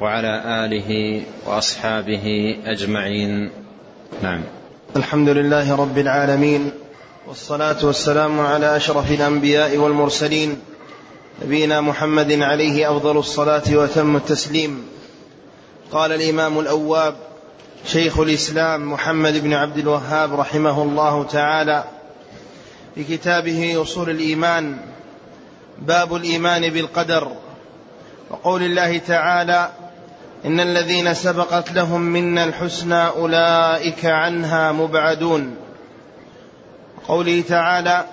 وعلى آله وأصحابه أجمعين. نعم. الحمد لله رب العالمين والصلاة والسلام على أشرف الأنبياء والمرسلين نبينا محمد عليه أفضل الصلاة وأتم التسليم. قال الإمام الأواب شيخ الإسلام محمد بن عبد الوهاب رحمه الله تعالى في كتابه أصول الإيمان باب الإيمان بالقدر وقول الله تعالى إن الذين سبقت لهم منا الحسنى أولئك عنها مبعدون. قوله تعالى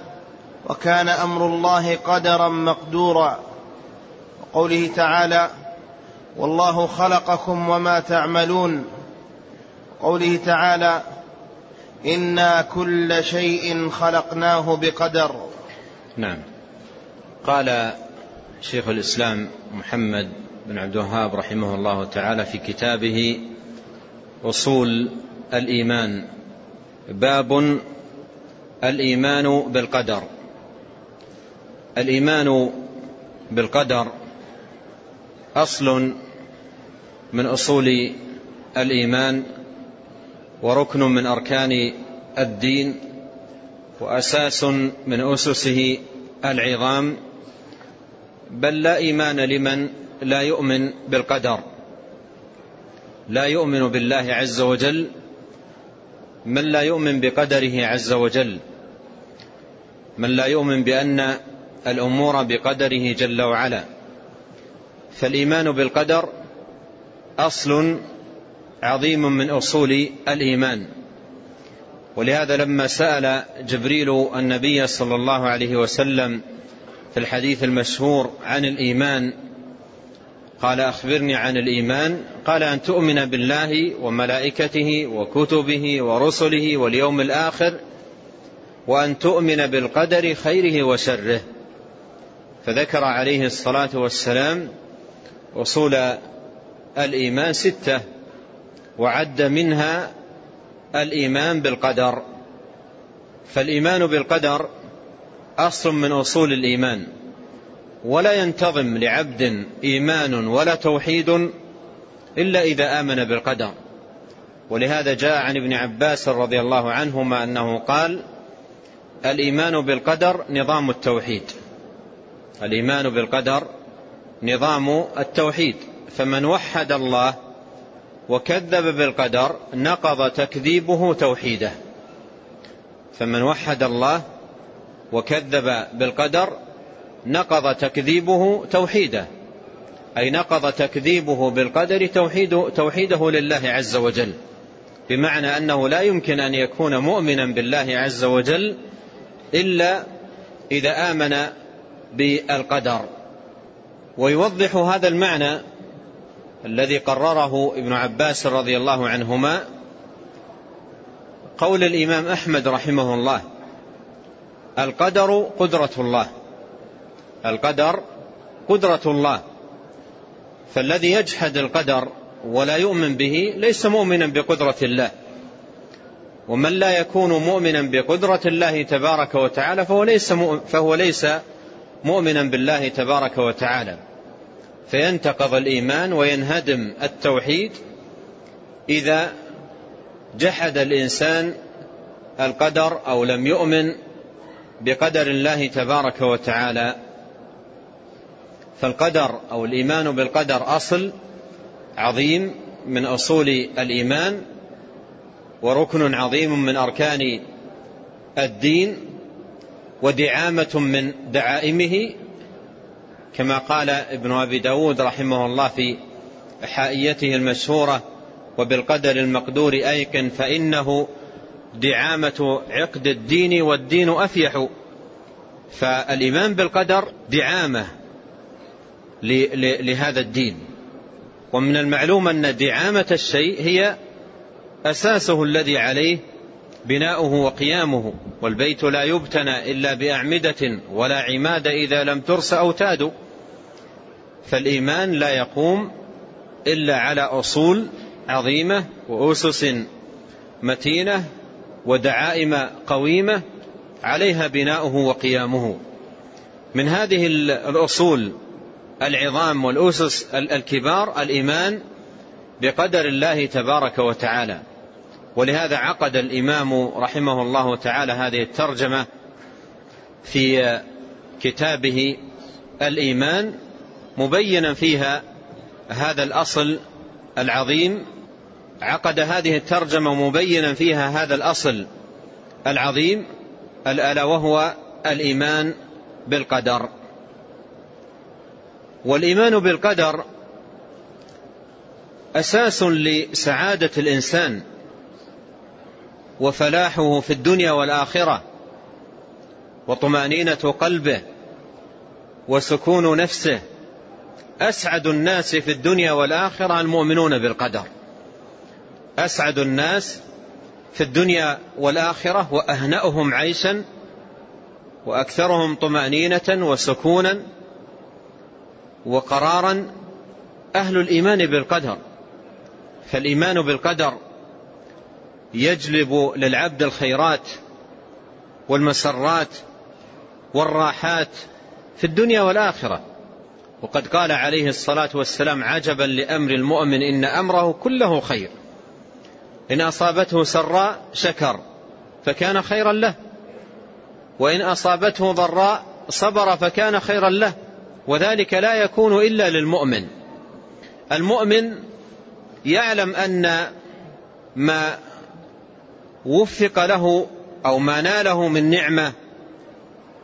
وكان أمر الله قدرا مقدورا. وقوله تعالى والله خلقكم وما تعملون. قوله تعالى إنا كل شيء خلقناه بقدر. نعم. قال شيخ الإسلام محمد بن عبد الوهاب رحمه الله تعالى في كتابه أصول الإيمان. باب الإيمان بالقدر. الإيمان بالقدر أصل من أصول الإيمان وركن من أركان الدين وأساس من أسسه العظام. بل لا إيمان لمن لا يؤمن بالقدر لا يؤمن بالله عز وجل من لا يؤمن بقدره عز وجل من لا يؤمن بأن الأمور بقدره جل وعلا. فالإيمان بالقدر أصل عظيم من أصول الإيمان. ولهذا لما سأل جبريل النبي صلى الله عليه وسلم في الحديث المشهور عن الإيمان قال أخبرني عن الإيمان. قال أن تؤمن بالله وملائكته وكتبه ورسله واليوم الآخر وأن تؤمن بالقدر خيره وشره. فذكر عليه الصلاة والسلام أصول الإيمان ستة وعد منها الإيمان بالقدر. فالإيمان بالقدر أصل من أصول الإيمان. ولا ينتظم لعبد إيمان ولا توحيد إلا إذا آمن بالقدر. ولهذا جاء عن ابن عباس رضي الله عنهما أنه قال الإيمان بالقدر نظام التوحيد. الإيمان بالقدر نظام التوحيد. فمن وحد الله وكذب بالقدر نقض تكذيبه توحيده. فمن وحد الله وكذب بالقدر نقض تكذيبه توحيده. أي نقض تكذيبه بالقدر توحيد توحيده لله عز وجل. بمعنى أنه لا يمكن أن يكون مؤمنا بالله عز وجل إلا إذا آمن بالقدر. ويوضح هذا المعنى الذي قرره ابن عباس رضي الله عنهما قول الإمام أحمد رحمه الله القدر قدرة الله. القدر قدرة الله. فالذي يجحد القدر ولا يؤمن به ليس مؤمنا بقدرة الله. ومن لا يكون مؤمنا بقدرة الله تبارك وتعالى فهو ليس فهو ليس مؤمنا بالله تبارك وتعالى. فينتقض الإيمان وينهدم التوحيد إذا جحد الإنسان القدر أو لم يؤمن بقدر الله تبارك وتعالى. فالقدر أو الإيمان بالقدر أصل عظيم من أصول الإيمان وركن عظيم من أركان الدين ودعامة من دعائمه كما قال ابن أبي داود رحمه الله في حائيته المشهورة وبالقدر المقدور أيقن فإنه دعامة عقد الدين والدين أفيح. فالإيمان بالقدر دعامة لهذا الدين. ومن المعلوم أن دعامة الشيء هي أساسه الذي عليه بناؤه وقيامه والبيت لا يبتنى إلا بأعمدة ولا عماد إذا لم ترس أوتاد فالإيمان لا يقوم إلا على أصول عظيمة وأسس متينة ودعائم قويمة عليها بناؤه وقيامه. من هذه الأصول العظام والأسس الكبار الإيمان بقدر الله تبارك وتعالى. ولهذا عقد الإمام رحمه الله تعالى هذه الترجمة في كتابه الإيمان مبينا فيها هذا الأصل العظيم. عقد هذه الترجمة مبينا فيها هذا الأصل العظيم ألا وهو الإيمان بالقدر. والإيمان بالقدر أساس لسعادة الإنسان وفلاحه في الدنيا والآخرة وطمأنينة قلبه وسكون نفسه. أسعد الناس في الدنيا والآخرة المؤمنون بالقدر. أسعد الناس في الدنيا والآخرة وأهنأهم عيشا وأكثرهم طمأنينة وسكونا وقرارا أهل الإيمان بالقدر. فالإيمان بالقدر يجلب للعبد الخيرات والمسرات والراحات في الدنيا والآخرة. وقد قال عليه الصلاة والسلام عجبا لأمر المؤمن إن أمره كله خير. إن أصابته سراء شكر فكان خيرا له. وإن أصابته ضراء صبر فكان خيرا له. وذلك لا يكون إلا للمؤمن. المؤمن يعلم أن ما وفق له أو ما ناله من نعمة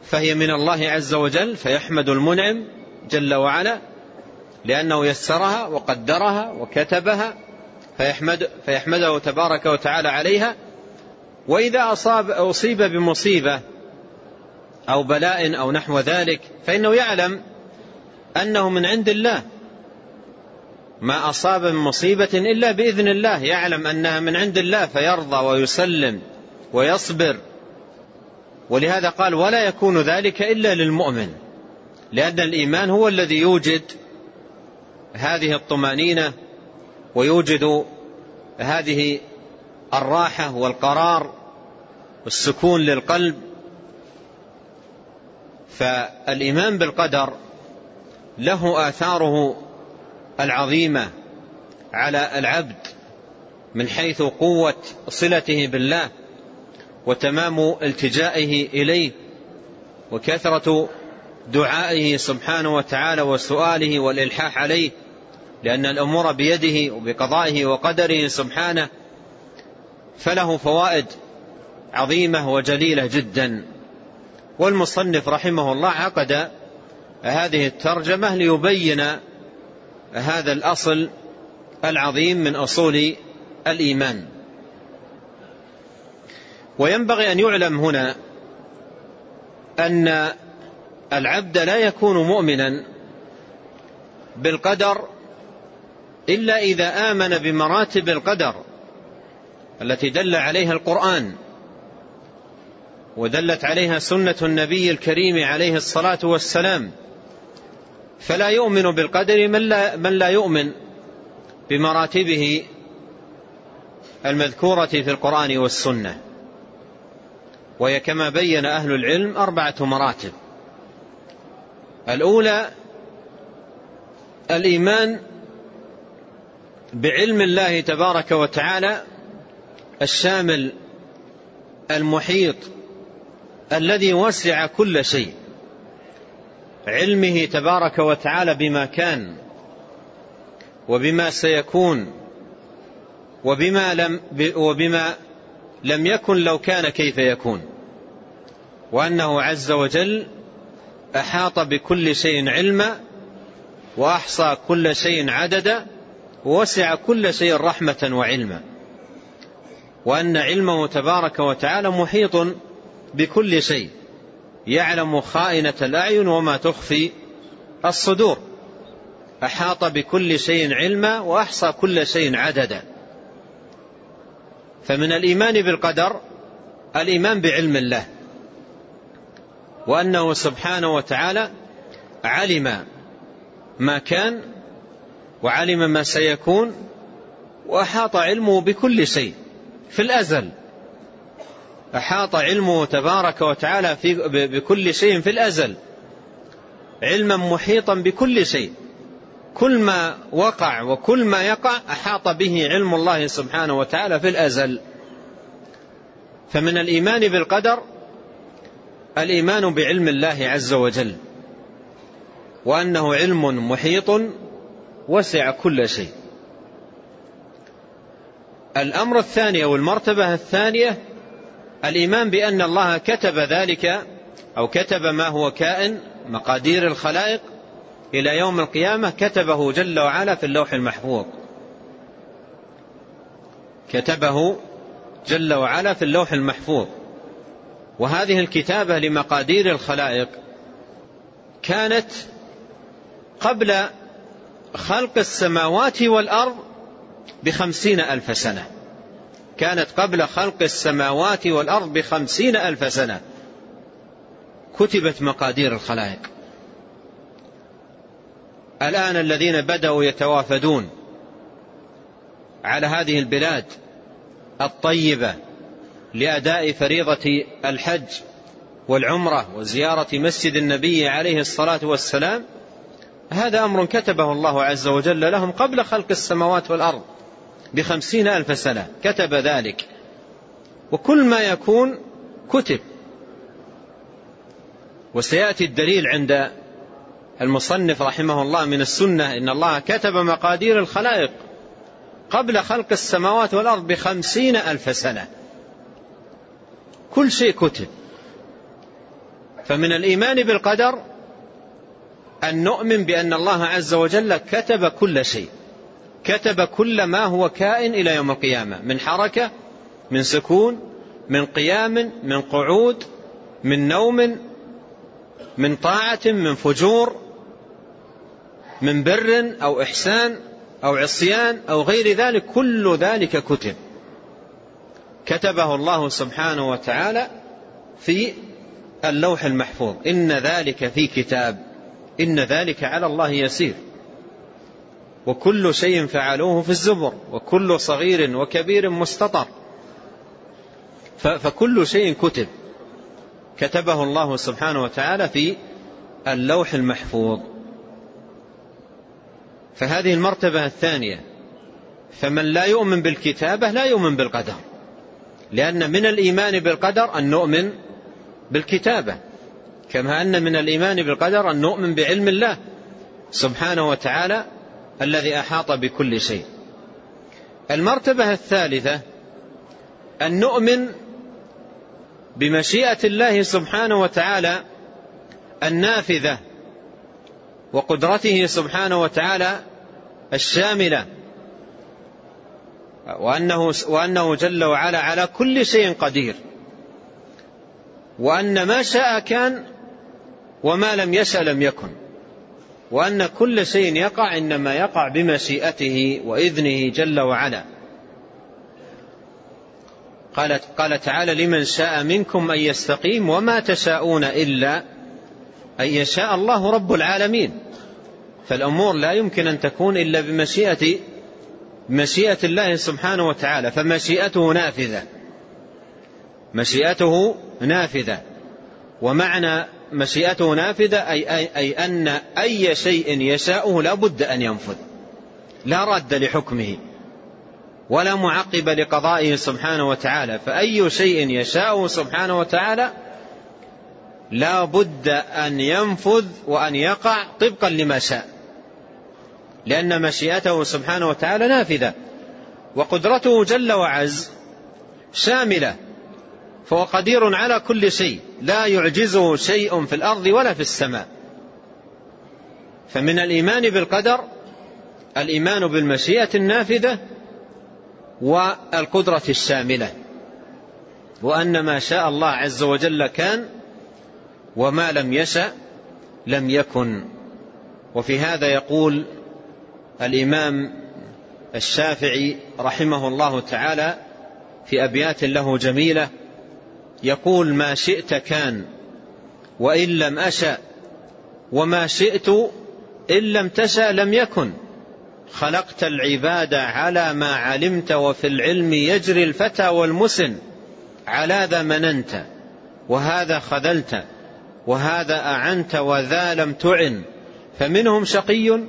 فهي من الله عز وجل فيحمد المنعم جل وعلا لأنه يسرها وقدرها وكتبها فيحمد فيحمده تبارك وتعالى عليها. وإذا أصاب أصيب بمصيبة أو بلاء أو نحو ذلك فإنه يعلم أنه من عند الله. ما أصاب من مصيبة إلا بإذن الله. يعلم أنها من عند الله فيرضى ويسلم ويصبر. ولهذا قال ولا يكون ذلك إلا للمؤمن. لأن الإيمان هو الذي يوجد هذه الطمأنينة ويوجد هذه الراحة والقرار والسكون للقلب. فالإيمان بالقدر له آثاره العظيمة على العبد من حيث قوة صلته بالله وتمام التجائه إليه وكثرة دعائه سبحانه وتعالى وسؤاله والإلحاح عليه لأن الأمور بيده وبقضائه وقدره سبحانه فله فوائد عظيمة وجليلة جدا. والمصنف رحمه الله عقد هذه الترجمة ليبين هذا الأصل العظيم من أصول الإيمان. وينبغي أن يعلم هنا أن العبد لا يكون مؤمنا بالقدر إلا إذا آمن بمراتب القدر التي دل عليها القرآن ودلت عليها سنة النبي الكريم عليه الصلاة والسلام. فلا يؤمن بالقدر من لا, من لا يؤمن بمراتبه المذكورة في القرآن والسنة. وهي كما بين أهل العلم أربعة مراتب. الأولى الإيمان بعلم الله تبارك وتعالى الشامل المحيط الذي وسع كل شيء. علمه تبارك وتعالى بما كان وبما سيكون وبما لم وبما لم يكن لو كان كيف يكون وأنه عز وجل أحاط بكل شيء علما وأحصى كل شيء عددا ووسع كل شيء رحمة وعلما وأن علمه تبارك وتعالى محيط بكل شيء. يعلم خائنة الأعين وما تخفي الصدور. أحاط بكل شيء علما وأحصى كل شيء عددا. فمن الإيمان بالقدر الإيمان بعلم الله. وأنه سبحانه وتعالى علم ما كان وعلم ما سيكون وأحاط علمه بكل شيء في الأزل. أحاط علمه تبارك وتعالى في بكل شيء في الأزل علما محيطا بكل شيء. كل ما وقع وكل ما يقع أحاط به علم الله سبحانه وتعالى في الأزل. فمن الإيمان بالقدر الإيمان بعلم الله عز وجل وأنه علم محيط وسع كل شيء. الأمر الثاني أو المرتبة الثانية الإيمان بأن الله كتب ذلك أو كتب ما هو كائن مقادير الخلائق إلى يوم القيامة كتبه جل وعلا في اللوح المحفوظ. كتبه جل وعلا في اللوح المحفوظ. وهذه الكتابة لمقادير الخلائق كانت قبل خلق السماوات والأرض بخمسين ألف سنة. كانت قبل خلق السماوات والأرض بخمسين ألف سنة. كتبت مقادير الخلائق. الآن الذين بدأوا يتوافدون على هذه البلاد الطيبة لأداء فريضة الحج والعمرة وزيارة مسجد النبي عليه الصلاة والسلام هذا أمر كتبه الله عز وجل لهم قبل خلق السماوات والأرض. بخمسين ألف سنة كتب ذلك. وكل ما يكون كتب. وسيأتي الدليل عند المصنف رحمه الله من السنة إن الله كتب مقادير الخلائق قبل خلق السماوات والأرض بخمسين ألف سنة. كل شيء كتب. فمن الإيمان بالقدر أن نؤمن بأن الله عز وجل كتب كل شيء. كتب كل ما هو كائن إلى يوم القيامة. من حركة من سكون من قيام من قعود من نوم من طاعة من فجور من بر أو إحسان أو عصيان أو غير ذلك. كل ذلك كتب. كتبه الله سبحانه وتعالى في اللوح المحفوظ. إن ذلك في كتاب. إن ذلك على الله يسير. وكل شيء فعلوه في الزبر وكل صغير وكبير مستطر. فكل شيء كتب. كتبه الله سبحانه وتعالى في اللوح المحفوظ. فهذه المرتبة الثانية. فمن لا يؤمن بالكتابة لا يؤمن بالقدر. لأن من الإيمان بالقدر أن نؤمن بالكتابة. كما أن من الإيمان بالقدر أن نؤمن بعلم الله سبحانه وتعالى الذي أحاط بكل شيء. المرتبة الثالثة أن نؤمن بمشيئة الله سبحانه وتعالى النافذة وقدرته سبحانه وتعالى الشاملة. وأنه, وأنه جل وعلا على كل شيء قدير. وأن ما شاء كان وما لم يشأ لم يكن. وأن كل شيء يقع إنما يقع بمشيئته وإذنه جل وعلا. قالت قال تعالى لمن شاء منكم أن يستقيم وما تشاءون إلا أن يشاء الله رب العالمين. فالأمور لا يمكن أن تكون إلا بمشيئة مشيئة الله سبحانه وتعالى فمشيئته نافذة. مشيئته نافذة. ومعنى مشيئته نافذة أي, أي, أي أن أي شيء يشاءه لا بد أن ينفذ. لا رد لحكمه ولا معقب لقضائه سبحانه وتعالى. فأي شيء يشاءه سبحانه وتعالى لا بد أن ينفذ وأن يقع طبقا لما شاء. لأن مشيئته سبحانه وتعالى نافذة وقدرته جل وعز شاملة. فهو قدير على كل شيء. لا يعجزه شيء في الأرض ولا في السماء. فمن الإيمان بالقدر الإيمان بالمشيئة النافذة والقدرة الشاملة. وأن ما شاء الله عز وجل كان وما لم يشأ لم يكن. وفي هذا يقول الإمام الشافعي رحمه الله تعالى في أبيات له جميلة يقول ما شئت كان وإن لم أشأ وما شئت إن لم تشأ لم يكن. خلقت العباد على ما علمت وفي العلم يجري الفتى والمسن. على ذا مننت وهذا خذلت وهذا أعنت وذا لم تعن. فمنهم شقي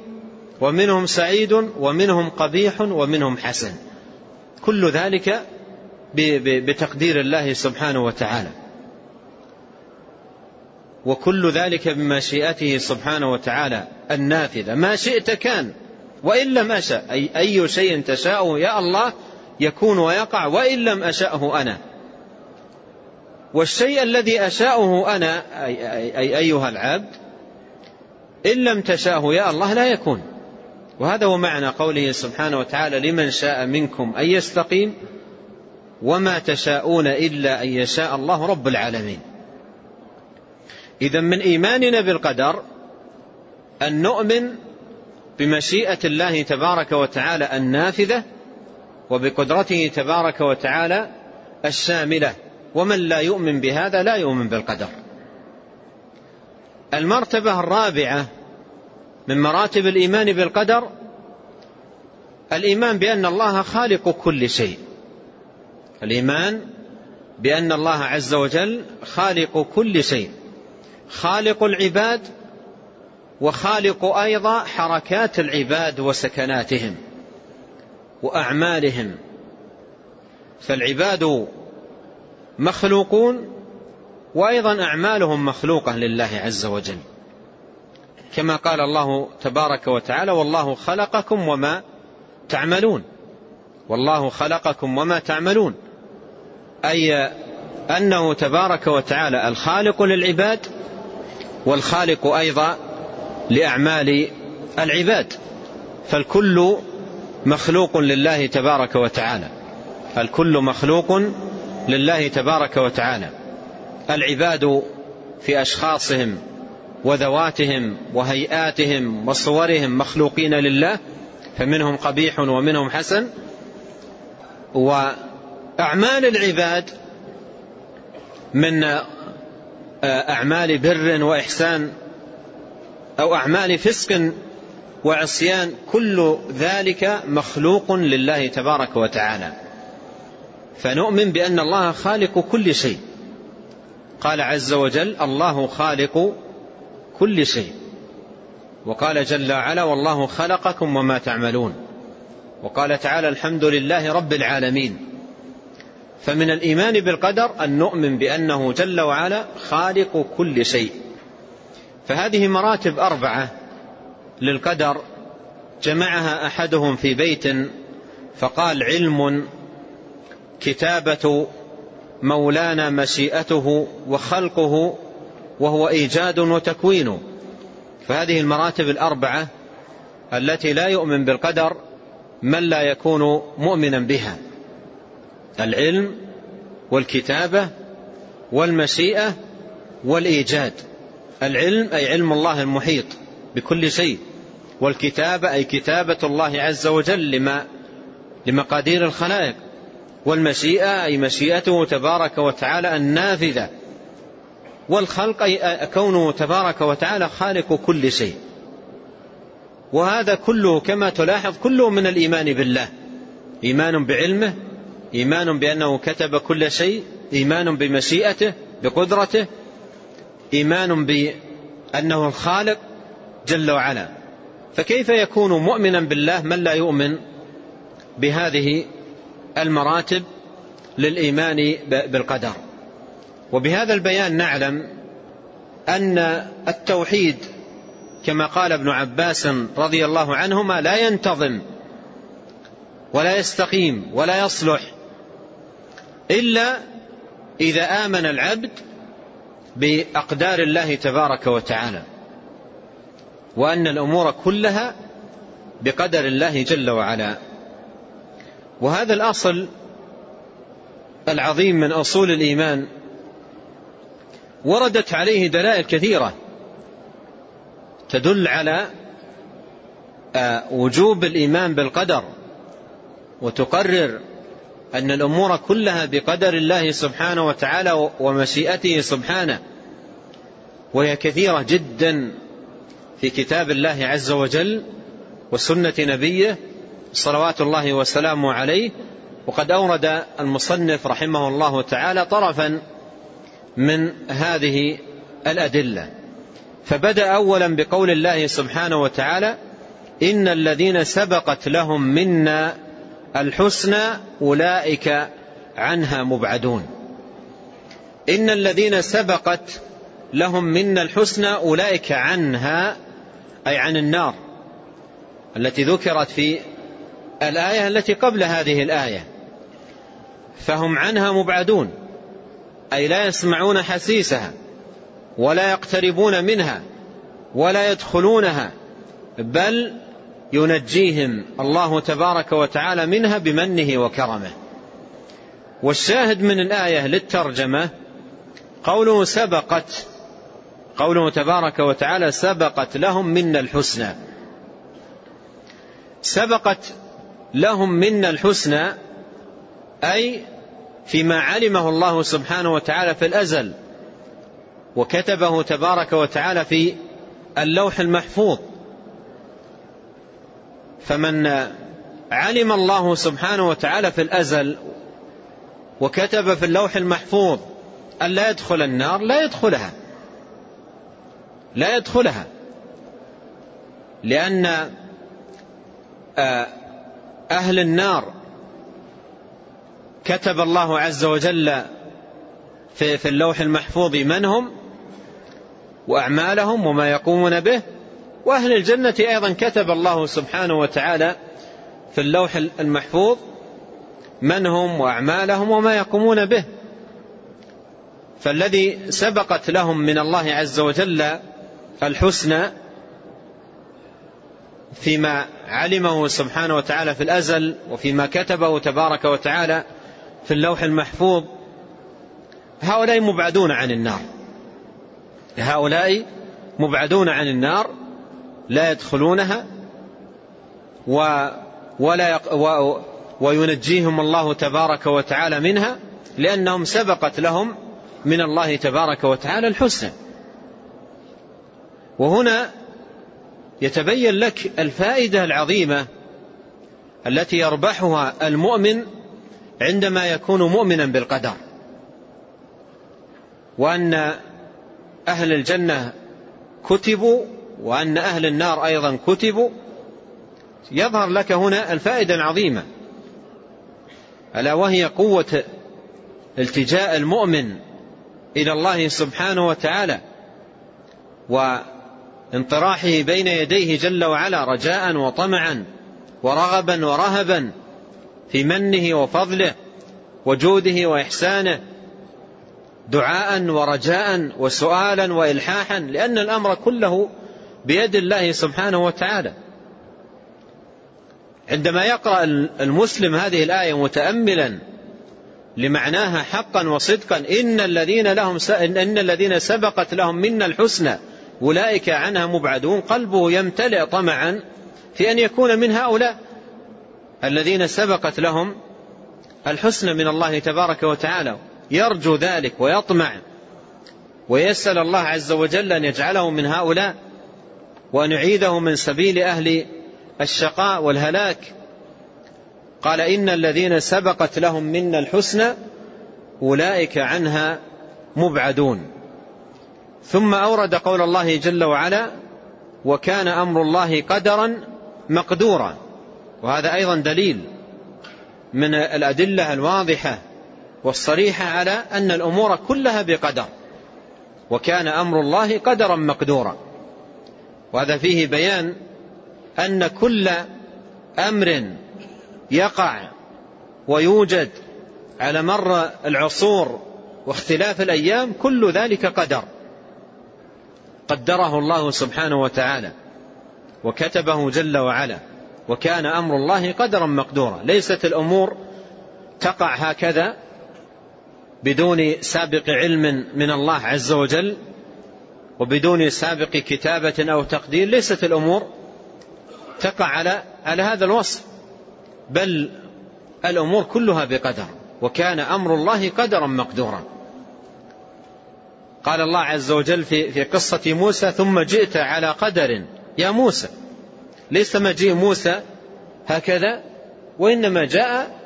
ومنهم سعيد ومنهم قبيح ومنهم حسن. كل ذلك بتقدير الله سبحانه وتعالى. وكل ذلك بمشيئته سبحانه وتعالى النافذة. ما شئت كان وإن لم أشأ أي, أي شيء تشاءه يا الله يكون ويقع وإن لم أشأه أنا. والشيء الذي أشاءه أنا أي, أي, أي أيها العبد إن لم تشاءه يا الله لا يكون. وهذا هو معنى قوله سبحانه وتعالى لمن شاء منكم أن يستقيم وما تشاءون إلا أن يشاء الله رب العالمين. إذا من إيماننا بالقدر أن نؤمن بمشيئة الله تبارك وتعالى النافذة وبقدرته تبارك وتعالى الشاملة. ومن لا يؤمن بهذا لا يؤمن بالقدر. المرتبة الرابعة من مراتب الإيمان بالقدر الإيمان بأن الله خالق كل شيء. الإيمان بأن الله عز وجل خالق كل شيء خالق العباد وخالق أيضا حركات العباد وسكناتهم وأعمالهم. فالعباد مخلوقون وأيضا أعمالهم مخلوقة لله عز وجل. كما قال الله تبارك وتعالى والله خلقكم وما تعملون والله خلقكم وما تعملون أي أنه تبارك وتعالى الخالق للعباد والخالق أيضا لأعمال العباد فالكل مخلوق لله تبارك وتعالى الكل مخلوق لله تبارك وتعالى العباد في أشخاصهم وذواتهم وهيئاتهم وصورهم مخلوقين لله فمنهم قبيح ومنهم حسن وأعمال العباد من أعمال بر وإحسان أو أعمال فسق وعصيان كل ذلك مخلوق لله تبارك وتعالى. فنؤمن بأن الله خالق كل شيء. قال عز وجل الله خالق كل شيء. وقال جل وعلا والله خلقكم وما تعملون. وقال تعالى الحمد لله رب العالمين. فمن الإيمان بالقدر أن نؤمن بأنه جل وعلا خالق كل شيء. فهذه مراتب أربعة للقدر. جمعها أحدهم في بيت فقال علم كتابة مولانا مشيئته وخلقه وهو إيجاد وتكوين. فهذه المراتب الأربعة التي لا يؤمن بالقدر من لا يكون مؤمنا بها. العلم والكتابة والمشيئة والإيجاد. العلم أي علم الله المحيط بكل شيء والكتابة أي كتابة الله عز وجل لما لمقادير الخلائق والمشيئة أي مشيئته تبارك وتعالى النافذة والخلق أي كونه تبارك وتعالى خالق كل شيء. وهذا كله كما تلاحظ كله من الإيمان بالله إيمان بعلمه إيمان بأنه كتب كل شيء إيمان بمشيئته بقدرته إيمان بأنه الخالق جل وعلا. فكيف يكون مؤمنا بالله من لا يؤمن بهذه المراتب للإيمان بالقدر؟ وبهذا البيان نعلم أن التوحيد كما قال ابن عباس رضي الله عنهما لا ينتظم ولا يستقيم ولا يصلح إلا إذا آمن العبد بأقدار الله تبارك وتعالى وأن الأمور كلها بقدر الله جل وعلا. وهذا الأصل العظيم من أصول الإيمان وردت عليه دلائل كثيرة تدل على آه، وجوب الإيمان بالقدر وتقرر أن الأمور كلها بقدر الله سبحانه وتعالى ومشيئته سبحانه. وهي كثيرة جدا في كتاب الله عز وجل وسنة نبيه صلوات الله وسلامه عليه. وقد أورد المصنف رحمه الله تعالى طرفا من هذه الأدلة. فبدأ أولا بقول الله سبحانه وتعالى إن الذين سبقت لهم منا الحسنى أولئك عنها مبعدون. إن الذين سبقت لهم منا الحسنى أولئك عنها أي عن النار التي ذكرت في الآية التي قبل هذه الآية. فهم عنها مبعدون أي لا يسمعون حسيسها ولا يقتربون منها ولا يدخلونها بل ينجيهم الله تبارك وتعالى منها بمنه وكرمه. والشاهد من الآية للترجمة قوله سبقت قوله تبارك وتعالى سبقت لهم منا الحسنى. سبقت لهم منا الحسنى أي فيما علمه الله سبحانه وتعالى في الأزل وكتبه تبارك وتعالى في اللوح المحفوظ. فمن علم الله سبحانه وتعالى في الأزل وكتب في اللوح المحفوظ أن لا يدخل النار لا يدخلها. لا يدخلها. لأن آه، أهل النار كتب الله عز وجل في, في اللوح المحفوظ من هم؟ وأعمالهم وما يقومون به؟ وأهل الجنة أيضا كتب الله سبحانه وتعالى في اللوح المحفوظ من هم وأعمالهم وما يقومون به. فالذي سبقت لهم من الله عز وجل الحسنى فيما علمه سبحانه وتعالى في الأزل وفيما كتبه تبارك وتعالى في اللوح المحفوظ هؤلاء مبعدون عن النار. هؤلاء مبعدون عن النار لا يدخلونها و ولا و وينجيهم الله تبارك وتعالى منها لأنهم سبقت لهم من الله تبارك وتعالى الحسنى. وهنا يتبين لك الفائدة العظيمة التي يربحها المؤمن عندما يكون مؤمنا بالقدر. وأن أهل الجنة كتبوا وأن أهل النار أيضا كتبوا. يظهر لك هنا الفائدة العظيمة. ألا وهي قوة التجاء المؤمن إلى الله سبحانه وتعالى وانطراحه بين يديه جل وعلا رجاء وطمعا ورغبا ورهبا في منه وفضله وجوده وإحسانه دعاء ورجاء وسؤالا وإلحاحا لأن الأمر كله بيد الله سبحانه وتعالى. عندما يقرأ المسلم هذه الآية متأملا لمعناها حقا وصدقا إن الذين لهم إن الذين سبقت لهم منا الحسنى أولئك عنها مبعدون قلبه يمتلئ طمعا في أن يكون من هؤلاء الذين سبقت لهم الحسنى من الله تبارك وتعالى. يرجو ذلك ويطمع ويسأل الله عز وجل أن يجعله من هؤلاء وأن يعيده من سبيل أهل الشقاء والهلاك. قال إن الذين سبقت لهم منا الحسنى أولئك عنها مبعدون. ثم أورد قول الله جل وعلا وكان أمر الله قدرا مقدورا. وهذا أيضا دليل من الأدلة الواضحة والصريحة على أن الأمور كلها بقدر. وكان أمر الله قدرا مقدورا. وهذا فيه بيان أن كل أمر يقع ويوجد على مر العصور واختلاف الأيام كل ذلك قدر. قدره الله سبحانه وتعالى وكتبه جل وعلا وكان أمر الله قدرا مقدورا. ليست الأمور تقع هكذا بدون سابق علم من الله عز وجل وبدون سابق كتابة أو تقدير ليست الأمور تقع على على هذا الوصف. بل الأمور كلها بقدر وكان أمر الله قدرا مقدورا. قال الله عز وجل في, في قصة موسى ثم جئت على قدر يا موسى. ليس مجيء موسى هكذا وإنما جاء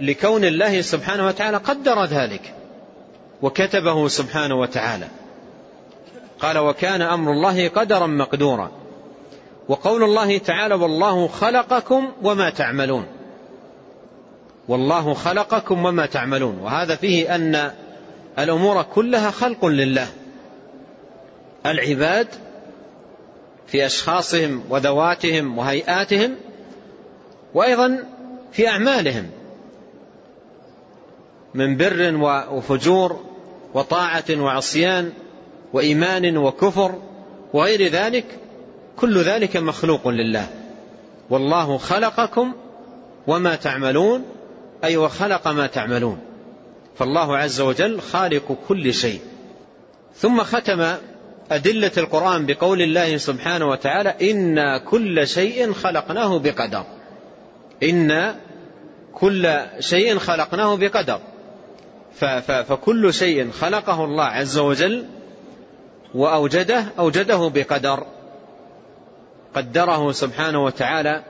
لكون الله سبحانه وتعالى قدر ذلك. وكتبه سبحانه وتعالى. قال وكان أمر الله قدرا مقدورا. وقول الله تعالى والله خلقكم وما تعملون. والله خلقكم وما تعملون. وهذا فيه أن الأمور كلها خلق لله. العباد في أشخاصهم وذواتهم وهيئاتهم وأيضا في أعمالهم. من بر وفجور وطاعة وعصيان وإيمان وكفر وغير ذلك كل ذلك مخلوق لله. والله خلقكم وما تعملون أي وخلق ما تعملون. فالله عز وجل خالق كل شيء. ثم ختم أدلة القرآن بقول الله سبحانه وتعالى إنا كل شيء خلقناه بقدر. إنا كل شيء خلقناه بقدر. فكل شيء خلقه الله عز وجل وأوجده أوجده بقدر قدره سبحانه وتعالى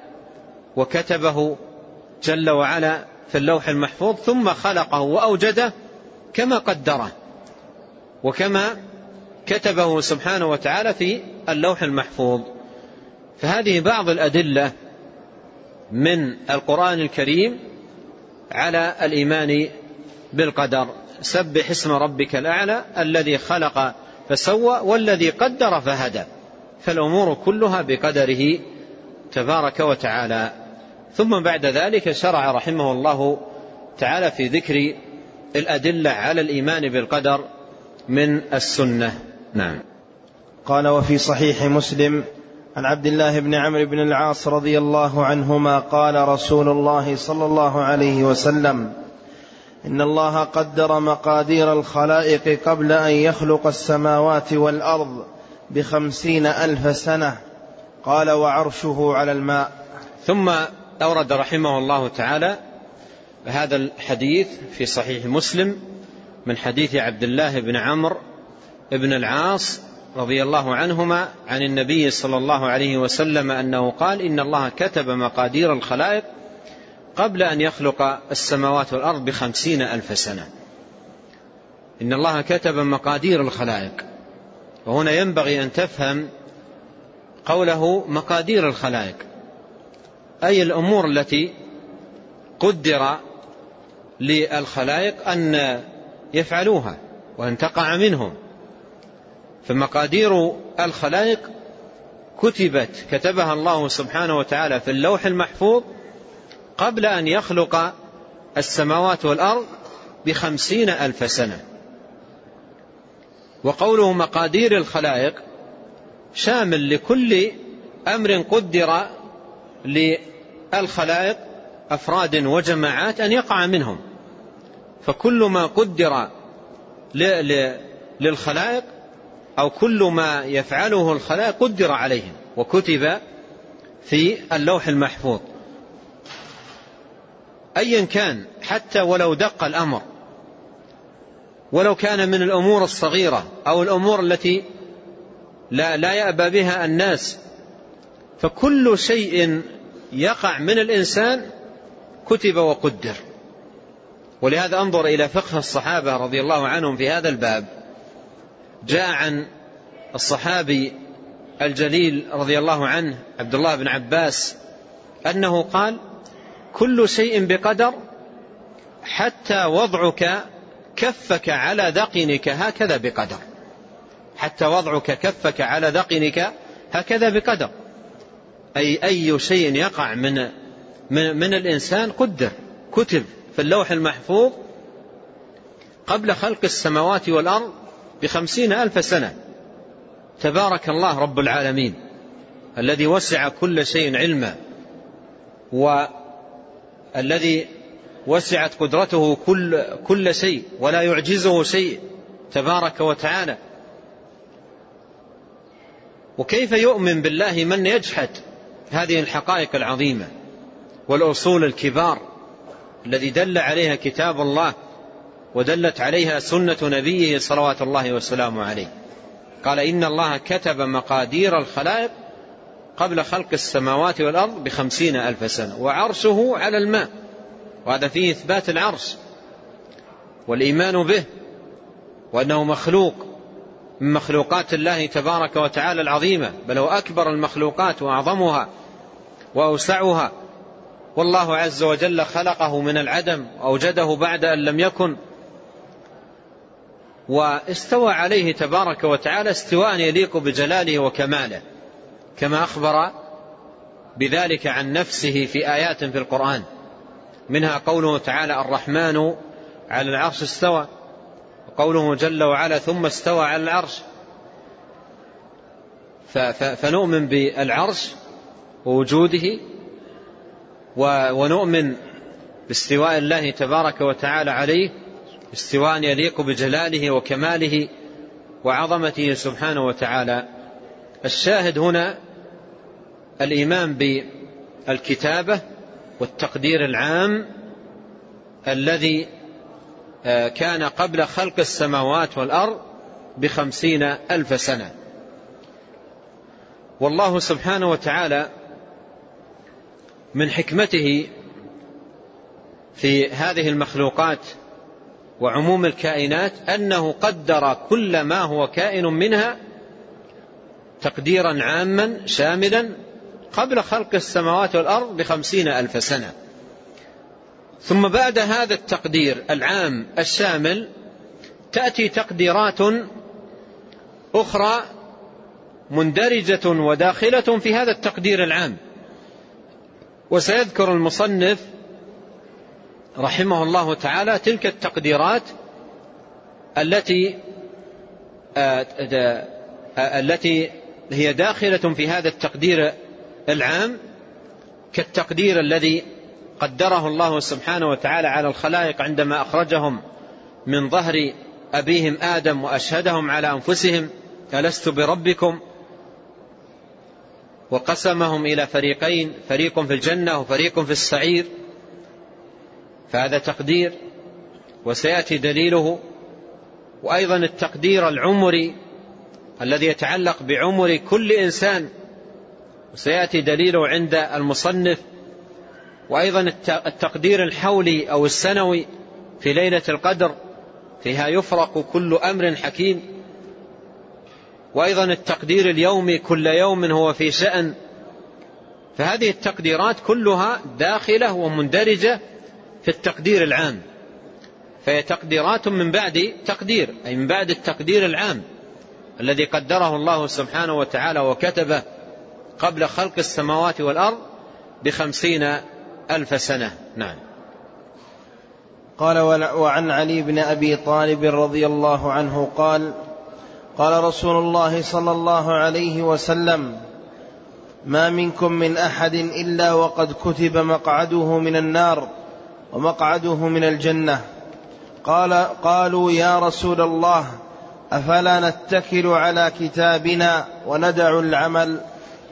وكتبه جل وعلا في اللوح المحفوظ ثم خلقه وأوجده كما قدره وكما كتبه سبحانه وتعالى في اللوح المحفوظ. فهذه بعض الأدلة من القرآن الكريم على الإيمان بالقدر. سبح اسم ربك الأعلى الذي خلق فسوى والذي قدر فهدى. فالأمور كلها بقدره تبارك وتعالى. ثم بعد ذلك شرع رحمه الله تعالى في ذكر الأدلة على الإيمان بالقدر من السنة. نعم. قال وفي صحيح مسلم عن عبد الله بن عمرو بن العاص رضي الله عنهما قال رسول الله صلى الله عليه وسلم إن الله قدر مقادير الخلائق قبل أن يخلق السماوات والأرض بخمسين ألف سنة. قال وعرشه على الماء. ثم أورد رحمه الله تعالى هذا الحديث في صحيح مسلم من حديث عبد الله بن عمرو بن العاص رضي الله عنهما عن النبي صلى الله عليه وسلم أنه قال إن الله كتب مقادير الخلائق قبل أن يخلق السماوات والأرض بخمسين ألف سنة. إن الله كتب مقادير الخلائق. وهنا ينبغي أن تفهم قوله مقادير الخلائق. أي الأمور التي قدر للخلائق أن يفعلوها وأن تقع منهم. فمقادير الخلائق كتبت كتبها الله سبحانه وتعالى في اللوح المحفوظ قبل أن يخلق السماوات والأرض بخمسين ألف سنة. وقوله مقادير الخلائق شامل لكل أمر قدر للخلائق أفراد وجماعات أن يقع منهم. فكل ما قدر للخلائق أو كل ما يفعله الخلائق قدر عليهم وكتب في اللوح المحفوظ. أيا كان حتى ولو دق الأمر. ولو كان من الأمور الصغيرة أو الأمور التي لا, لا يأبى بها الناس. فكل شيء يقع من الإنسان كتب وقدر. ولهذا أنظر إلى فقه الصحابة رضي الله عنهم في هذا الباب. جاء عن الصحابي الجليل رضي الله عنه عبد الله بن عباس أنه قال كل شيء بقدر حتى وضعك كفك على ذقنك هكذا بقدر. حتى وضعك كفك على ذقنك هكذا بقدر. أي أي شيء يقع من من, من الإنسان قدر كتب في اللوح المحفوظ قبل خلق السماوات والأرض بخمسين ألف سنة. تبارك الله رب العالمين الذي وسع كل شيء علما الذي وسعت قدرته كل, كل شيء ولا يعجزه شيء تبارك وتعالى. وكيف يؤمن بالله من يجحد هذه الحقائق العظيمة والأصول الكبار الذي دل عليها كتاب الله ودلت عليها سنة نبيه صلوات الله وسلامه عليه؟ قال إن الله كتب مقادير الخلائق قبل خلق السماوات والأرض بخمسين ألف سنة وعرشه على الماء وهذا فيه إثبات العرش والإيمان به وأنه مخلوق من مخلوقات الله تبارك وتعالى العظيمة بل هو أكبر المخلوقات وأعظمها وأوسعها. والله عز وجل خلقه من العدم وأوجده بعد أن لم يكن واستوى عليه تبارك وتعالى استواء يليق بجلاله وكماله. كما أخبر بذلك عن نفسه في آيات في القرآن منها قوله تعالى الرحمن على العرش استوى وقوله جل وعلا ثم استوى على العرش. فنؤمن بالعرش ووجوده ونؤمن باستواء الله تبارك وتعالى عليه استواء يليق بجلاله وكماله وعظمته سبحانه وتعالى. الشاهد هنا الإيمان بالكتابة والتقدير العام الذي آه، كان قبل خلق السماوات والأرض بخمسين ألف سنة. والله سبحانه وتعالى من حكمته في هذه المخلوقات وعموم الكائنات أنه قدر كل ما هو كائن منها تقديرا عاما شاملا قبل خلق السماوات والأرض بخمسين ألف سنة. ثم بعد هذا التقدير العام الشامل تأتي تقديرات أخرى مندرجة وداخلة في هذا التقدير العام. وسيذكر المصنف رحمه الله تعالى تلك التقديرات التي آه، آه، التي هي داخلة في هذا التقدير العام كالتقدير الذي قدره الله سبحانه وتعالى على الخلائق عندما أخرجهم من ظهر أبيهم آدم وأشهدهم على أنفسهم ألست بربكم؟ وقسمهم إلى فريقين فريق في الجنة وفريق في السعير. فهذا تقدير وسيأتي دليله. وأيضا التقدير العمري الذي يتعلق بعمر كل إنسان وسيأتي دليله عند المصنف وأيضا التقدير الحولي أو السنوي في ليلة القدر فيها يفرق كل أمر حكيم. وأيضا التقدير اليومي كل يوم هو في شأن. فهذه التقديرات كلها داخلة ومندرجة في التقدير العام. فهي تقديرات من بعد تقدير أي من بعد التقدير العام الذي قدره الله سبحانه وتعالى وكتبه. قبل خلق السماوات والأرض بخمسين ألف سنة. نعم. قال وعن علي بن أبي طالب رضي الله عنه قال قال رسول الله صلى الله عليه وسلم ما منكم من أحد إلا وقد كتب مقعده من النار ومقعده من الجنة. قال قالوا يا رسول الله أفلا نتكل على كتابنا وندع العمل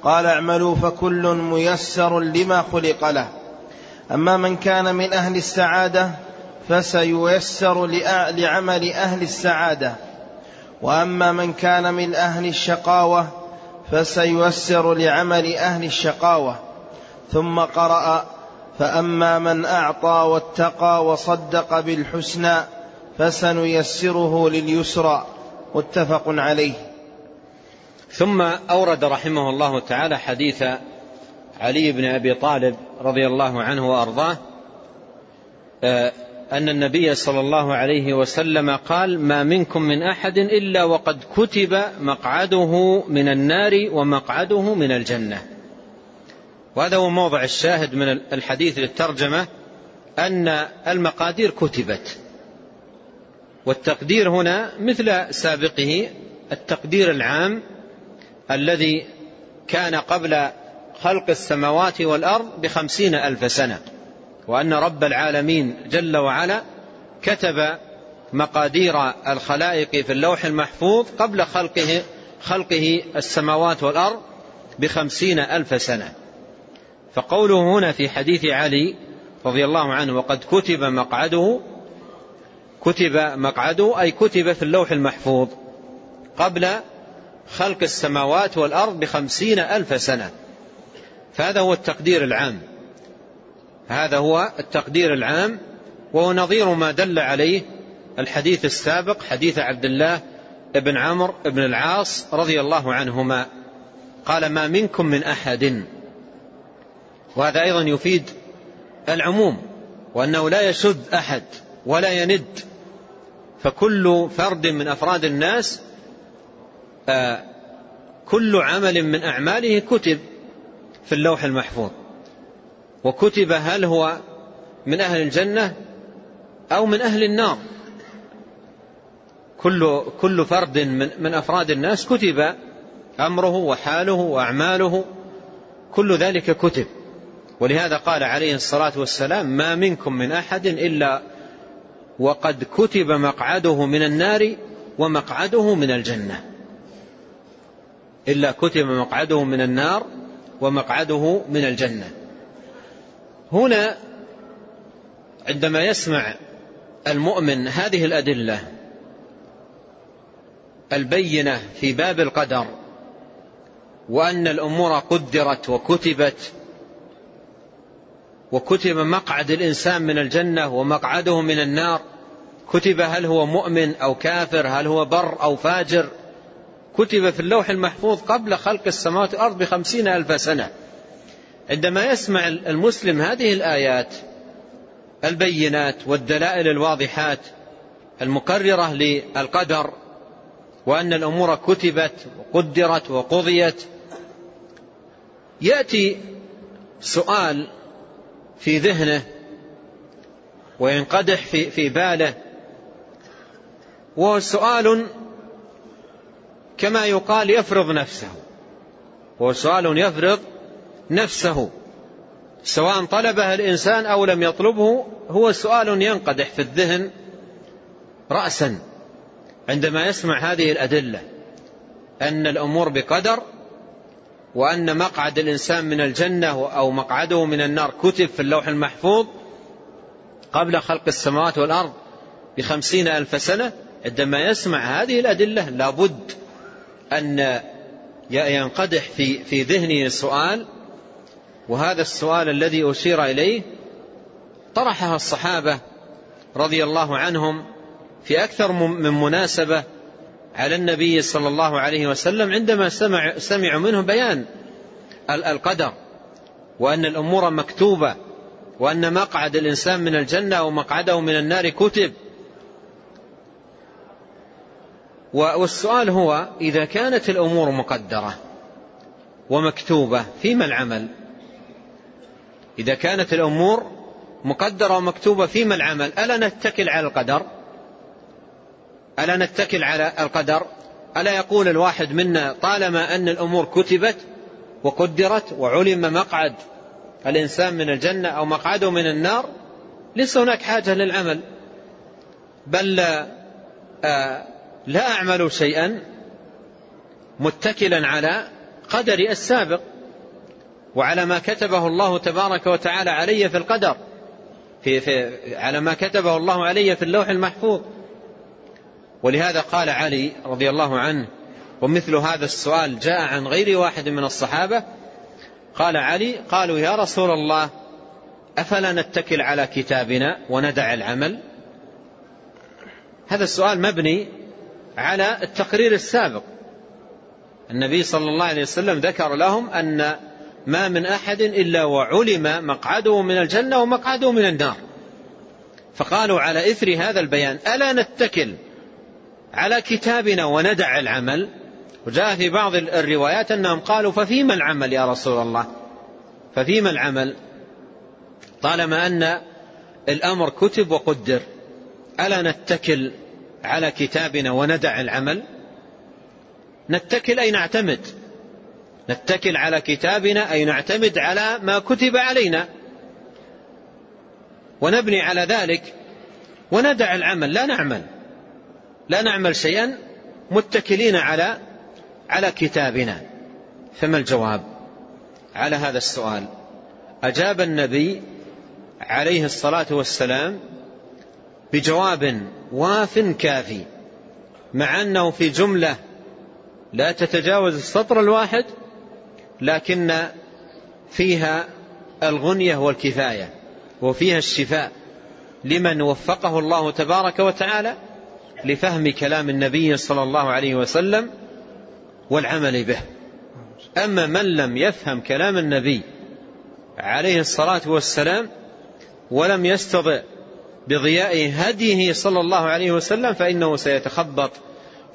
قال اعملوا فكل ميسر لما خلق له. أما من كان من أهل السعادة فسييسر لعمل أهل السعادة. وأما من كان من أهل الشقاوة فسييسر لعمل أهل الشقاوة. ثم قرأ فأما من أعطى واتقى وصدق بالحسنى فسنيسره لليسرى. متفق عليه. ثم أورد رحمه الله تعالى حديث علي بن أبي طالب رضي الله عنه وأرضاه آه، أن النبي صلى الله عليه وسلم قال ما منكم من أحد إلا وقد كتب مقعده من النار ومقعده من الجنة. وهذا هو موضع الشاهد من الحديث للترجمة أن المقادير كتبت. والتقدير هنا مثل سابقه التقدير العام الذي كان قبل خلق السماوات والأرض بخمسين ألف سنة وأن رب العالمين جل وعلا كتب مقادير الخلائق في اللوح المحفوظ قبل خلقه خلقه السماوات والأرض بخمسين ألف سنة. فقوله هنا في حديث علي رضي الله عنه وقد كتب مقعده كتب مقعده أي كتب في اللوح المحفوظ قبل خلق السماوات والأرض بخمسين ألف سنة. فهذا هو التقدير العام. هذا هو التقدير العام وهو نظير ما دل عليه الحديث السابق حديث عبد الله بن عمرو بن العاص رضي الله عنهما. قال ما منكم من أحد. وهذا أيضا يفيد العموم وأنه لا يشذ أحد ولا يند. فكل فرد من أفراد الناس كل عمل من أعماله كتب في اللوح المحفوظ. وكتب هل هو من أهل الجنة أو من أهل النار. كل كل فرد من من أفراد الناس كتب أمره وحاله وأعماله كل ذلك كتب. ولهذا قال عليه الصلاة والسلام ما منكم من أحد إلا وقد كتب مقعده من النار ومقعده من الجنة. إلا كتب مقعده من النار ومقعده من الجنة. هنا عندما يسمع المؤمن هذه الأدلة البينة في باب القدر وأن الأمور قدرت وكتبت وكتب مقعد الإنسان من الجنة ومقعده من النار كتب هل هو مؤمن أو كافر هل هو بر أو فاجر كتب في اللوح المحفوظ قبل خلق السماوات والأرض بخمسين ألف سنة. عندما يسمع المسلم هذه الآيات البينات والدلائل الواضحات المقررة للقدر وأن الأمور كتبت وقدرت وقضيت يأتي سؤال في ذهنه وينقدح في, باله وهو سؤال كما يقال يفرض نفسه. هو سؤال يفرض نفسه. سواء طلبه الإنسان أو لم يطلبه هو سؤال ينقدح في الذهن رأسا. عندما يسمع هذه الأدلة أن الأمور بقدر وأن مقعد الإنسان من الجنة أو مقعده من النار كتب في اللوح المحفوظ قبل خلق السماوات والأرض بخمسين ألف سنة عندما يسمع هذه الأدلة لابد أن ينقدح في, في ذهنه سؤال وهذا السؤال الذي أشير إليه طرحها الصحابة رضي الله عنهم في أكثر من مناسبة على النبي صلى الله عليه وسلم عندما سمع سمعوا منه بيان القدر وأن الأمور مكتوبة وأن مقعد الإنسان من الجنة ومقعده من النار كتب. والسؤال هو إذا كانت الأمور مقدرة ومكتوبة فيما العمل؟ إذا كانت الأمور مقدرة ومكتوبة فيما العمل؟ ألا نتكل على القدر؟ ألا نتكل على القدر؟ ألا يقول الواحد منا طالما أن الأمور كتبت وقدرت وعلم مقعد الإنسان من الجنة أو مقعده من النار ليس هناك حاجة للعمل. بل آه لا أعمل شيئا متكلا على قدري السابق وعلى ما كتبه الله تبارك وتعالى علي في القدر في في على ما كتبه الله علي في اللوح المحفوظ. ولهذا قال علي رضي الله عنه ومثل هذا السؤال جاء عن غير واحد من الصحابة. قال علي قالوا يا رسول الله أفلا نتكل على كتابنا وندع العمل؟ هذا السؤال مبني على التقرير السابق. النبي صلى الله عليه وسلم ذكر لهم أن ما من أحد إلا وعلم مقعده من الجنة ومقعده من النار. فقالوا على إثر هذا البيان ألا نتكل على كتابنا وندع العمل؟ وجاء في بعض الروايات أنهم قالوا ففيما العمل يا رسول الله؟ ففيما العمل؟ طالما أن الأمر كتب وقدر ألا نتكل على كتابنا وندع العمل نتكل أي نعتمد. نتكل على كتابنا أي نعتمد على ما كتب علينا. ونبني على ذلك. وندع العمل. لا نعمل. لا نعمل شيئا متكلين على على كتابنا. فما الجواب؟ على هذا السؤال. أجاب النبي عليه الصلاة والسلام بجواب واف كافي مع أنه في جملة لا تتجاوز السطر الواحد لكن فيها الغنية والكفاية وفيها الشفاء لمن وفقه الله تبارك وتعالى لفهم كلام النبي صلى الله عليه وسلم والعمل به. أما من لم يفهم كلام النبي عليه الصلاة والسلام ولم يستطع بضياء هديه صلى الله عليه وسلم فإنه سيتخبط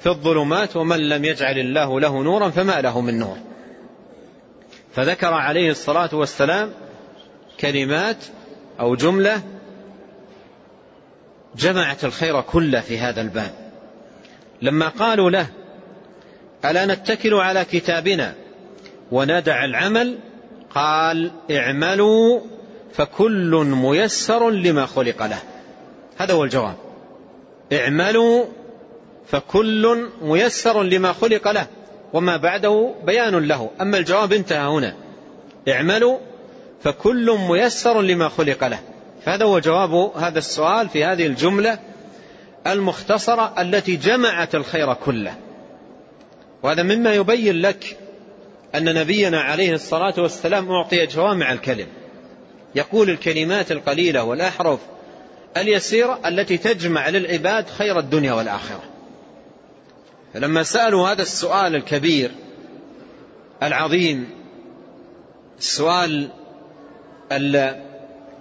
في الظلمات ومن لم يجعل الله له نورا فما له من نور. فذكر عليه الصلاة والسلام كلمات أو جملة جمعت الخير كله في هذا الباب. لما قالوا له ألا نتكل على كتابنا وندع العمل؟ قال اعملوا فكل ميسر لما خلق له. هذا هو الجواب. اعملوا فكل ميسر لما خلق له وما بعده بيان له. أما الجواب انتهى هنا. اعملوا فكل ميسر لما خلق له. فهذا هو جواب هذا السؤال في هذه الجملة المختصرة التي جمعت الخير كله. وهذا مما يبين لك أن نبينا عليه الصلاة والسلام أعطي جوامع الكلم. يقول الكلمات القليلة والأحرف اليسيرة التي تجمع للعباد خير الدنيا والآخرة. فلما سألوا هذا السؤال الكبير العظيم السؤال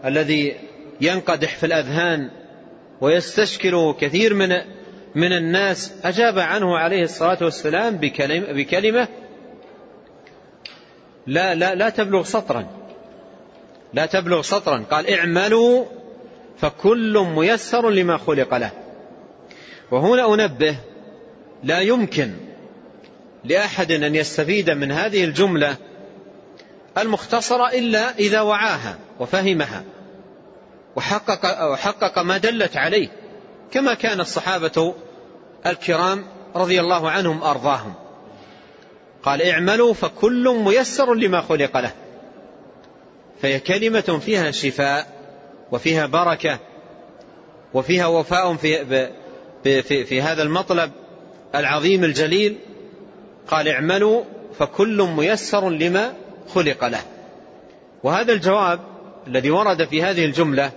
الذي ينقدح في الأذهان ويستشكل كثير من من الناس أجاب عنه عليه الصلاة والسلام بكلمة, بكلمة لا لا لا تبلغ سطرا. لا تبلغ سطرا. قال اعملوا فكل ميسر لما خلق له. وهنا أنبه لا يمكن لأحد أن يستفيد من هذه الجملة المختصرة إلا إذا وعاها وفهمها وحقق, وحقق ما دلت عليه كما كان الصحابة الكرام رضي الله عنهم أرضاهم. قال اعملوا فكل ميسر لما خلق له. فهي كلمة فيها شفاء وفيها بركة وفيها وفاء في, في, في, هذا المطلب العظيم الجليل. قال اعملوا فكل ميسر لما خلق له. وهذا الجواب الذي ورد في هذه الجملة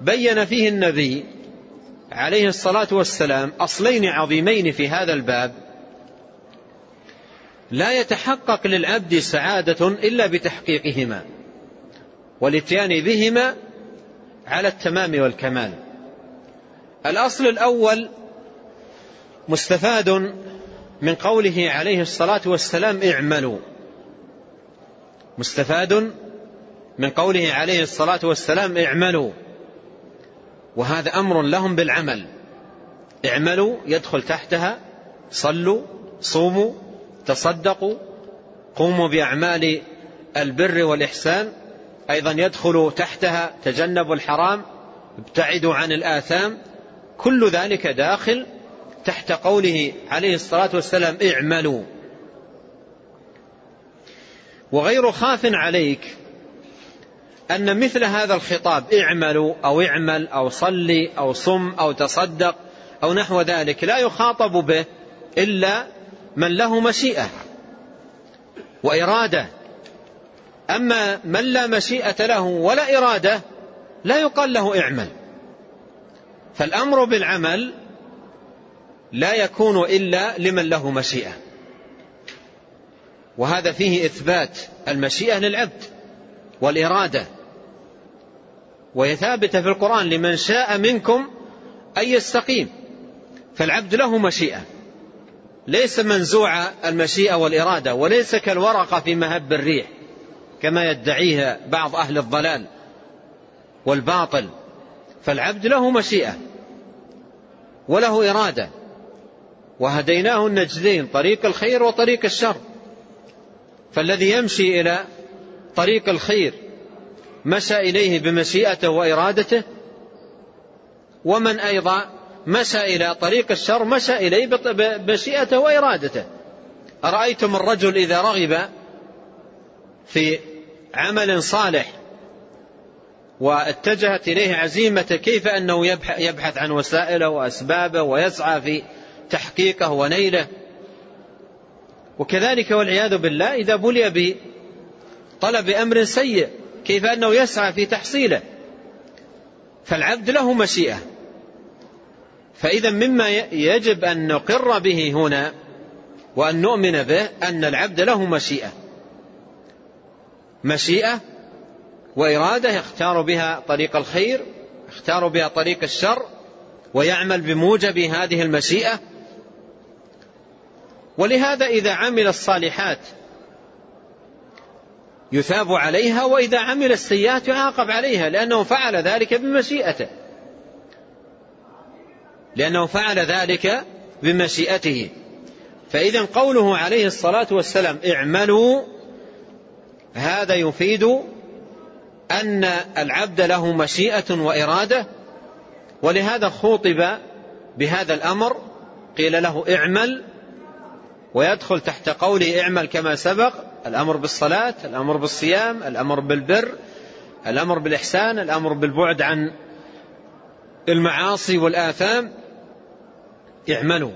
بين فيه النبي عليه الصلاة والسلام أصلين عظيمين في هذا الباب. لا يتحقق للعبد سعادة إلا بتحقيقهما. والاتيان بهما على التمام والكمال. الأصل الأول مستفاد من قوله عليه الصلاة والسلام اعملوا. مستفاد من قوله عليه الصلاة والسلام اعملوا. وهذا أمر لهم بالعمل. اعملوا يدخل تحتها صلوا صوموا تصدقوا قوموا بأعمال البر والإحسان. أيضا يدخل تحتها تجنبوا الحرام ابتعدوا عن الآثام. كل ذلك داخل تحت قوله عليه الصلاة والسلام اعملوا. وغير خاف عليك أن مثل هذا الخطاب اعملوا أو اعمل أو صلي أو صم أو تصدق أو نحو ذلك لا يخاطب به إلا من له مشيئة وإرادة. أما من لا مشيئة له ولا إرادة لا يقال له اعمل. فالأمر بالعمل لا يكون إلا لمن له مشيئة. وهذا فيه إثبات المشيئة للعبد والإرادة. وهي ثابتة في القرآن لمن شاء منكم أن يستقيم. فالعبد له مشيئة. ليس منزوع المشيئة والإرادة وليس كالورقة في مهب الريح. كما يدعيه بعض أهل الضلال والباطل فالعبد له مشيئة وله إرادة وهديناه النجدين طريق الخير وطريق الشر. فالذي يمشي إلى طريق الخير مشى إليه بمشيئته وإرادته ومن أيضا مشى إلى طريق الشر مشى إليه بمشيئته وإرادته. أرأيتم الرجل إذا رغب في عمل صالح واتجهت إليه عزيمته كيف أنه يبحث عن وسائله وأسبابه ويسعى في تحقيقه ونيله. وكذلك والعياذ بالله إذا بلي بطلب أمر سيء كيف أنه يسعى في تحصيله. فالعبد له مشيئة. فإذا مما يجب أن نقر به هنا وأن نؤمن به أن العبد له مشيئة. مشيئة وإرادة يختار بها طريق الخير يختار بها طريق الشر ويعمل بموجب هذه المشيئة. ولهذا إذا عمل الصالحات يثاب عليها وإذا عمل السيئات يعاقب عليها لأنه فعل ذلك بمشيئته. لأنه فعل ذلك بمشيئته. فإذا قوله عليه الصلاة والسلام اعملوا هذا يفيد أن العبد له مشيئة وإرادة ولهذا خوطب بهذا الأمر قيل له اعمل ويدخل تحت قوله اعمل كما سبق الأمر بالصلاة الأمر بالصيام الأمر بالبر الأمر بالإحسان الأمر بالبعد عن المعاصي والآثام. اعملوا.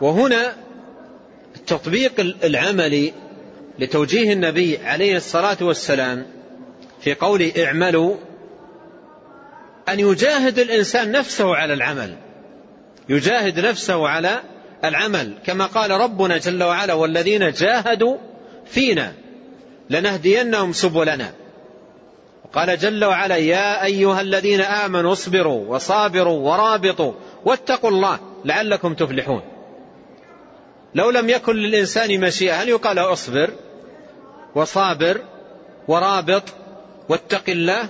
وهنا التطبيق العملي لتوجيه النبي عليه الصلاة والسلام في قول اعملوا أن يجاهد الإنسان نفسه على العمل يجاهد نفسه على العمل. كما قال ربنا جل وعلا والذين جاهدوا فينا لنهدينهم سبلنا قال جل وعلا يا أيها الذين آمنوا اصبروا وصابروا ورابطوا واتقوا الله لعلكم تفلحون لو لم يكن للإنسان مشيئة هل يقال اصبر وصابر ورابط واتق الله؟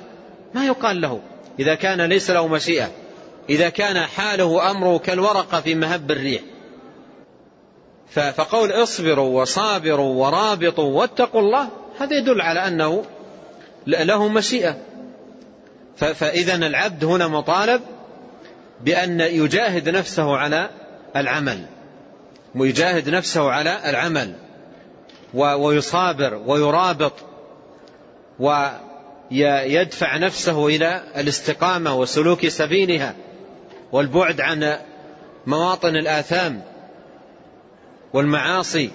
ما يقال له. إذا كان ليس له مشيئة إذا كان حاله أمره كالورقة في مهب الريح. فقول اصبروا وصابروا ورابطوا واتقوا الله هذا يدل على أنه له مشيئة. فإذا العبد هنا مطالب بأن يجاهد نفسه على العمل. ويجاهد نفسه على العمل ويصابر ويرابط ويدفع نفسه إلى الاستقامة وسلوك سبيلها والبعد عن مواطن الآثام والمعاصي.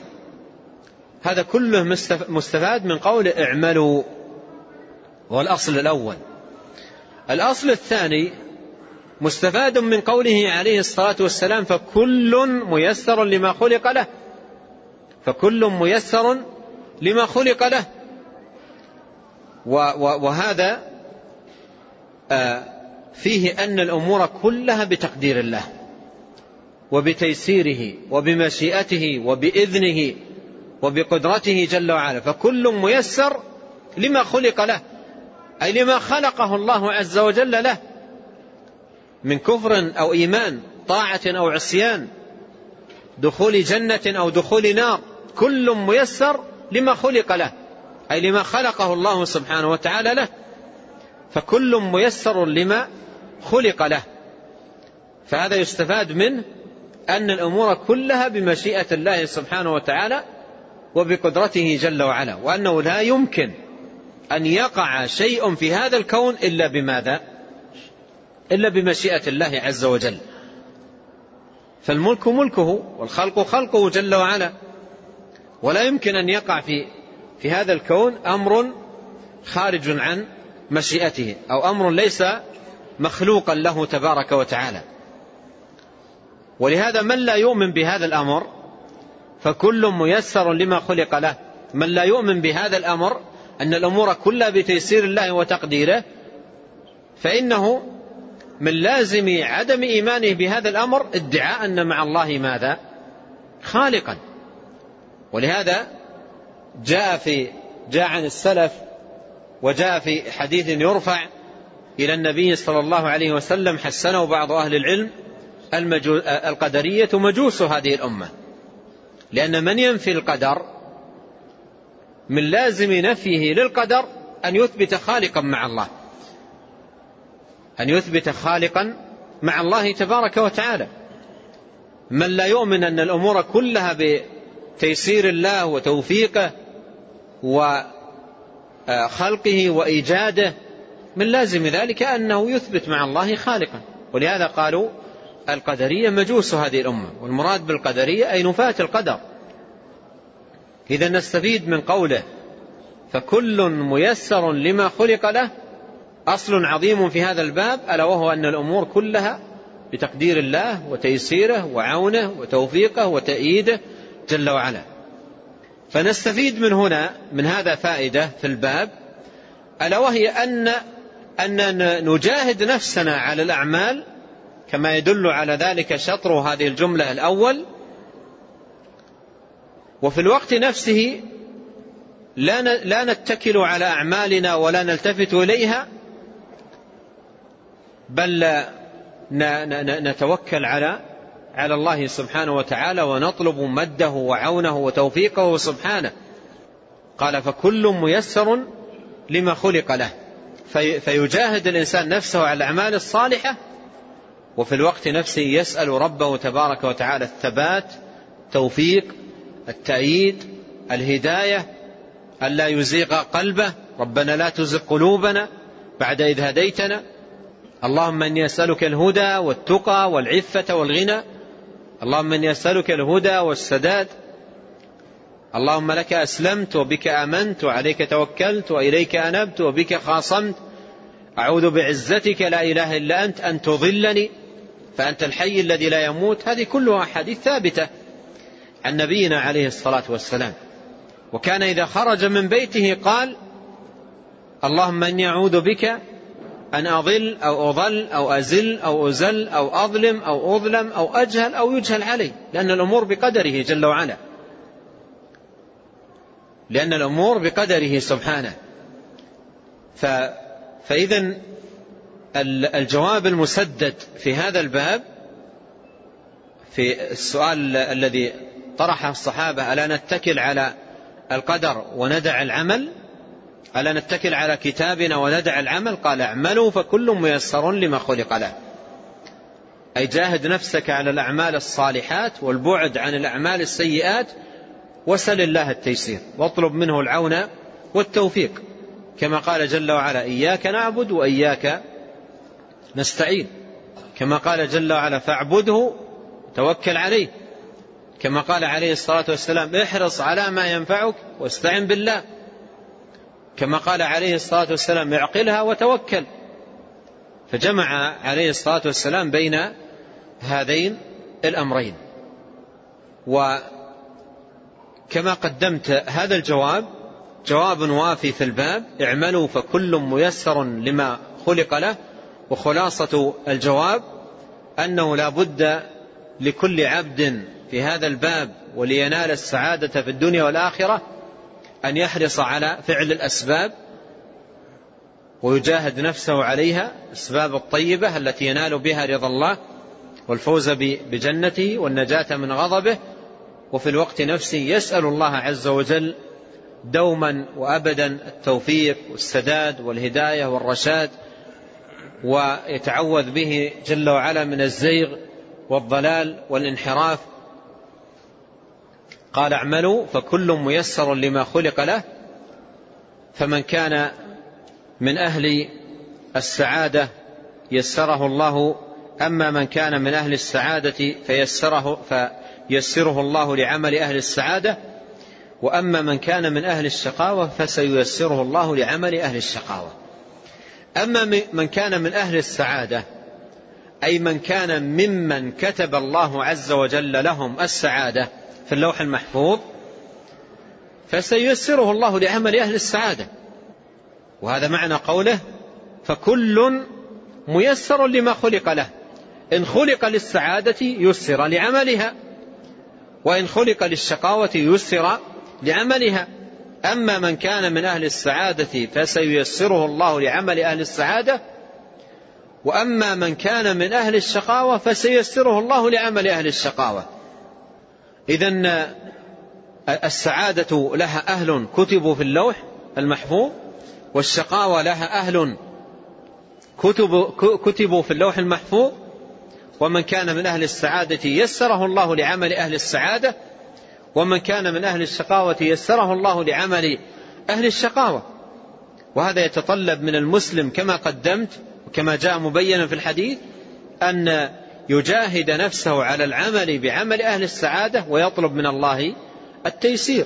هذا كله مستفاد من قول اعملوا هو الأصل الأول. الأصل الثاني مستفاد من قوله عليه الصلاة والسلام فكل ميسر لما خلق له. فكل ميسر لما خلق له. وهذا آه، فيه أن الأمور كلها بتقدير الله وبتيسيره وبمشيئته وبإذنه وبقدرته جل وعلا. فكل ميسر لما خلق له أي لما خلقه الله عز وجل له. من كفر أو إيمان طاعة أو عصيان دخول جنة أو دخول نار كل ميسر لما خلق له أي لما خلقه الله سبحانه وتعالى له. فكل ميسر لما خلق له. فهذا يستفاد منه أن الأمور كلها بمشيئة الله سبحانه وتعالى وبقدرته جل وعلا وأنه لا يمكن أن يقع شيء في هذا الكون إلا بماذا؟ إلا بمشيئة الله عز وجل. فالملك ملكه والخلق خلقه جل وعلا. ولا يمكن أن يقع في في هذا الكون أمر خارج عن مشيئته أو أمر ليس مخلوقا له تبارك وتعالى. ولهذا من لا يؤمن بهذا الأمر فكل ميسر لما خلق له. من لا يؤمن بهذا الأمر أن الأمور كلها بتيسير الله وتقديره فإنه من لازم عدم إيمانه بهذا الأمر ادعاء أن مع الله ماذا؟ خالقا. ولهذا جاء في جاء عن السلف وجاء في حديث يرفع إلى النبي صلى الله عليه وسلم حسنه بعض أهل العلم القدرية مجوس هذه الأمة. لأن من ينفي القدر؟ من لازم نفيه للقدر أن يثبت خالقا مع الله. أن يثبت خالقا مع الله تبارك وتعالى. من لا يؤمن أن الأمور كلها بتيسير الله وتوفيقه وخلقه وإيجاده من لازم ذلك أنه يثبت مع الله خالقا. ولهذا قالوا القدرية مجوس هذه الأمة والمراد بالقدرية أي نفاة القدر. إذا نستفيد من قوله فكل ميسر لما خلق له أصل عظيم في هذا الباب ألا وهو أن الأمور كلها بتقدير الله وتيسيره وعونه وتوفيقه وتأييده جل وعلا. فنستفيد من هنا من هذا فائدة في الباب ألا وهي أن أن نجاهد نفسنا على الأعمال كما يدل على ذلك شطر هذه الجملة الأول وفي الوقت نفسه لا لا نتكل على أعمالنا ولا نلتفت إليها بل نتوكل على على الله سبحانه وتعالى ونطلب مده وعونه وتوفيقه سبحانه. قال فكل ميسر لما خلق له. فيجاهد الإنسان نفسه على الأعمال الصالحة وفي الوقت نفسه يسأل ربه تبارك وتعالى الثبات توفيق التأييد الهداية ألا يزيغ قلبه ربنا لا تزغ قلوبنا بعد إذ هديتنا. اللهم إني أسألك الهدى والتقى والعفة والغنى. اللهم إني أسألك الهدى والسداد. اللهم لك أسلمت وبك آمنت وعليك توكلت وإليك أنبت وبك خاصمت. أعوذ بعزتك لا إله إلا أنت أن تضلني. فأنت الحي الذي لا يموت. هذه كلها أحاديث ثابتة عن نبينا عليه الصلاة والسلام. وكان إذا خرج من بيته قال اللهم إني أعوذ بك أن أضل أو أضل أو أزل أو أزل أو أظلم أو أظلم أو أجهل أو يجهل علي. لأن الأمور بقدره جل وعلا. لأن الأمور بقدره سبحانه. ف فإذا الجواب المسدد في هذا الباب في السؤال الذي طرحه الصحابة ألا نتكل على القدر وندع العمل؟ ألا نتكل على كتابنا وندع العمل؟ قال اعملوا فكل ميسر لما خلق له. أي جاهد نفسك على الأعمال الصالحات والبعد عن الأعمال السيئات وسل الله التيسير واطلب منه العون والتوفيق. كما قال جل وعلا إياك نعبد وإياك نستعين. كما قال جل وعلا فاعبده توكل عليه. كما قال عليه الصلاة والسلام احرص على ما ينفعك واستعن بالله. كما قال عليه الصلاة والسلام اعقلها وتوكل. فجمع عليه الصلاة والسلام بين هذين الأمرين. وكما قدمت هذا الجواب جواب وافي في الباب اعملوا فكل ميسر لما خلق له. وخلاصة الجواب أنه لا بد لكل عبد في هذا الباب ولينال السعادة في الدنيا والآخرة أن يحرص على فعل الأسباب ويجاهد نفسه عليها الأسباب الطيبة التي ينال بها رضا الله والفوز بجنته والنجاة من غضبه وفي الوقت نفسه يسأل الله عز وجل دوما وأبدا التوفيق والسداد والهداية والرشاد ويتعوذ به جل وعلا من الزيغ والضلال والانحراف قال اعملوا فكل ميسر لما خلق له فمن كان من أهل السعادة يسره الله أما من كان من أهل السعادة فيسره, فيسره الله لعمل أهل السعادة وأما من كان من أهل الشقاوة فسييسره الله لعمل أهل الشقاوة. أما من كان من أهل السعادة أي من كان ممن كتب الله عز وجل لهم السعادة في اللوح المحفوظ فسييسره الله لعمل أهل السعادة. وهذا معنى قوله فكل ميسر لما خلق له. إن خلق للسعادة يسر لعملها وإن خلق للشقاوة يسر لعملها. أما من كان من أهل السعادة فسييسره الله لعمل أهل السعادة وأما من كان من أهل الشقاوة فسييسره الله لعمل أهل الشقاوة. إذا السعادة لها أهل كتبوا في اللوح المحفوظ والشقاوة لها أهل كتبوا, كتبوا في اللوح المحفوظ ومن كان من أهل السعادة يسره الله لعمل أهل السعادة ومن كان من أهل الشقاوة يسره الله لعمل أهل الشقاوة وهذا يتطلب من المسلم كما قدمت وكما جاء مبينا في الحديث أن يجاهد نفسه على العمل بعمل أهل السعادة ويطلب من الله التيسير.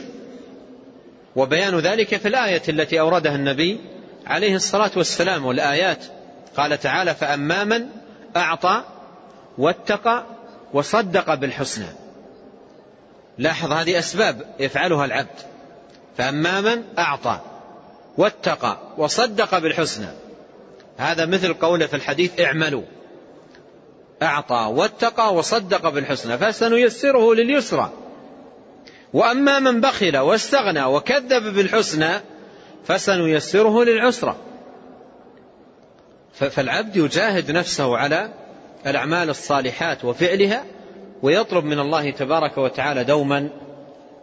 وبيان ذلك في الآية التي أوردها النبي عليه الصلاة والسلام والآيات. قال تعالى فأما من أعطى واتقى وصدق بالحسنى. لاحظ هذه أسباب يفعلها العبد. فأما من أعطى واتقى وصدق بالحسنى. هذا مثل قوله في الحديث اعملوا. أعطى واتقى وصدق بالحسنى فسنيسره لليسرى. وأما من بخل واستغنى وكذب بالحسنى فسنيسره للعسرى. فالعبد يجاهد نفسه على الأعمال الصالحات وفعلها ويطلب من الله تبارك وتعالى دوما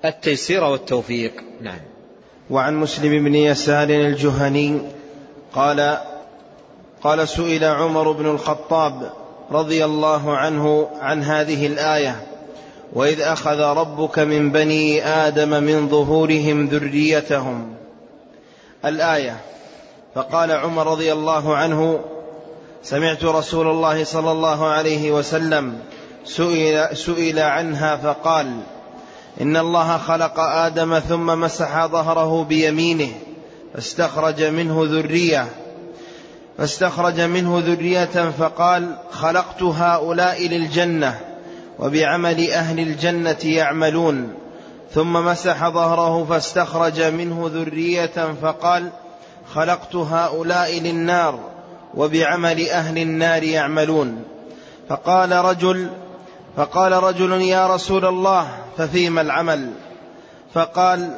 التيسير والتوفيق. نعم. وعن مسلم بن يسار الجهني قال قال سئل عمر بن الخطاب رضي الله عنه عن هذه الآية واذ اخذ ربك من بني آدم من ظهورهم ذريتهم. الآية فقال عمر رضي الله عنه سمعت رسول الله صلى الله عليه وسلم سئل, سئل عنها فقال إن الله خلق آدم ثم مسح ظهره بيمينه فاستخرج منه ذرية. فاستخرج منه ذرية فقال خلقت هؤلاء للجنة وبعمل أهل الجنة يعملون. ثم مسح ظهره فاستخرج منه ذرية فقال خلقت هؤلاء للنار وبعمل أهل النار يعملون. فقال رجل فقال رجل يا رسول الله ففيما العمل؟ فقال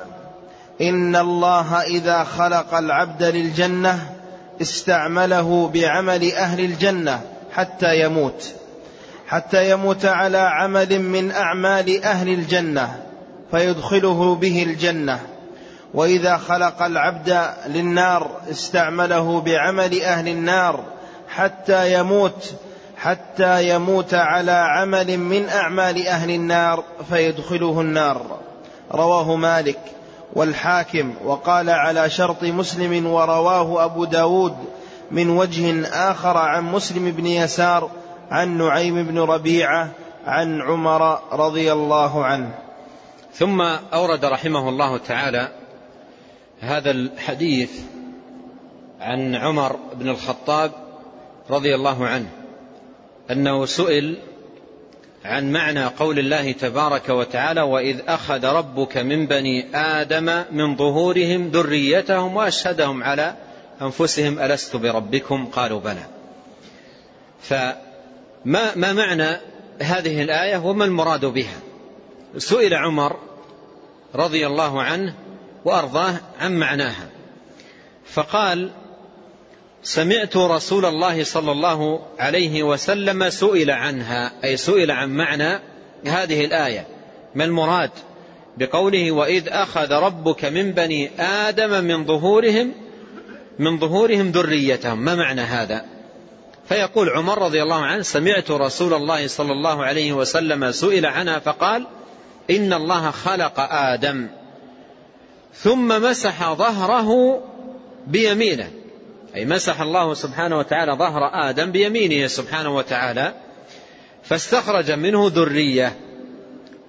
إن الله إذا خلق العبد للجنة استعمله بعمل أهل الجنة حتى يموت حتى يموت على عمل من أعمال أهل الجنة فيدخله به الجنة. وإذا خلق العبد للنار استعمله بعمل أهل النار حتى يموت حتى يموت على عمل من أعمال أهل النار فيدخله النار. رواه مالك. والحاكم وقال على شرط مسلم ورواه أبو داود من وجه آخر عن مسلم بن يسار عن نعيم بن ربيعة عن عمر رضي الله عنه. ثم أورد رحمه الله تعالى هذا الحديث عن عمر بن الخطاب رضي الله عنه أنه سئل عن معنى قول الله تبارك وتعالى وإذ أخذ ربك من بني آدم من ظهورهم ذريتهم وأشهدهم على أنفسهم ألست بربكم؟ قالوا بلى. فما ما معنى هذه الآية وما المراد بها؟ سئل عمر رضي الله عنه وأرضاه عن معناها. فقال سمعت رسول الله صلى الله عليه وسلم سئل عنها أي سئل عن معنى هذه الآية. ما المراد؟ بقوله وإذ أخذ ربك من بني آدم من ظهورهم من ظهورهم ذريتهم. ما معنى هذا؟ فيقول عمر رضي الله عنه سمعت رسول الله صلى الله عليه وسلم سئل عنها فقال إن الله خلق آدم ثم مسح ظهره بيمينه. أي مسح الله سبحانه وتعالى ظهر آدم بيمينه سبحانه وتعالى فاستخرج منه ذرية.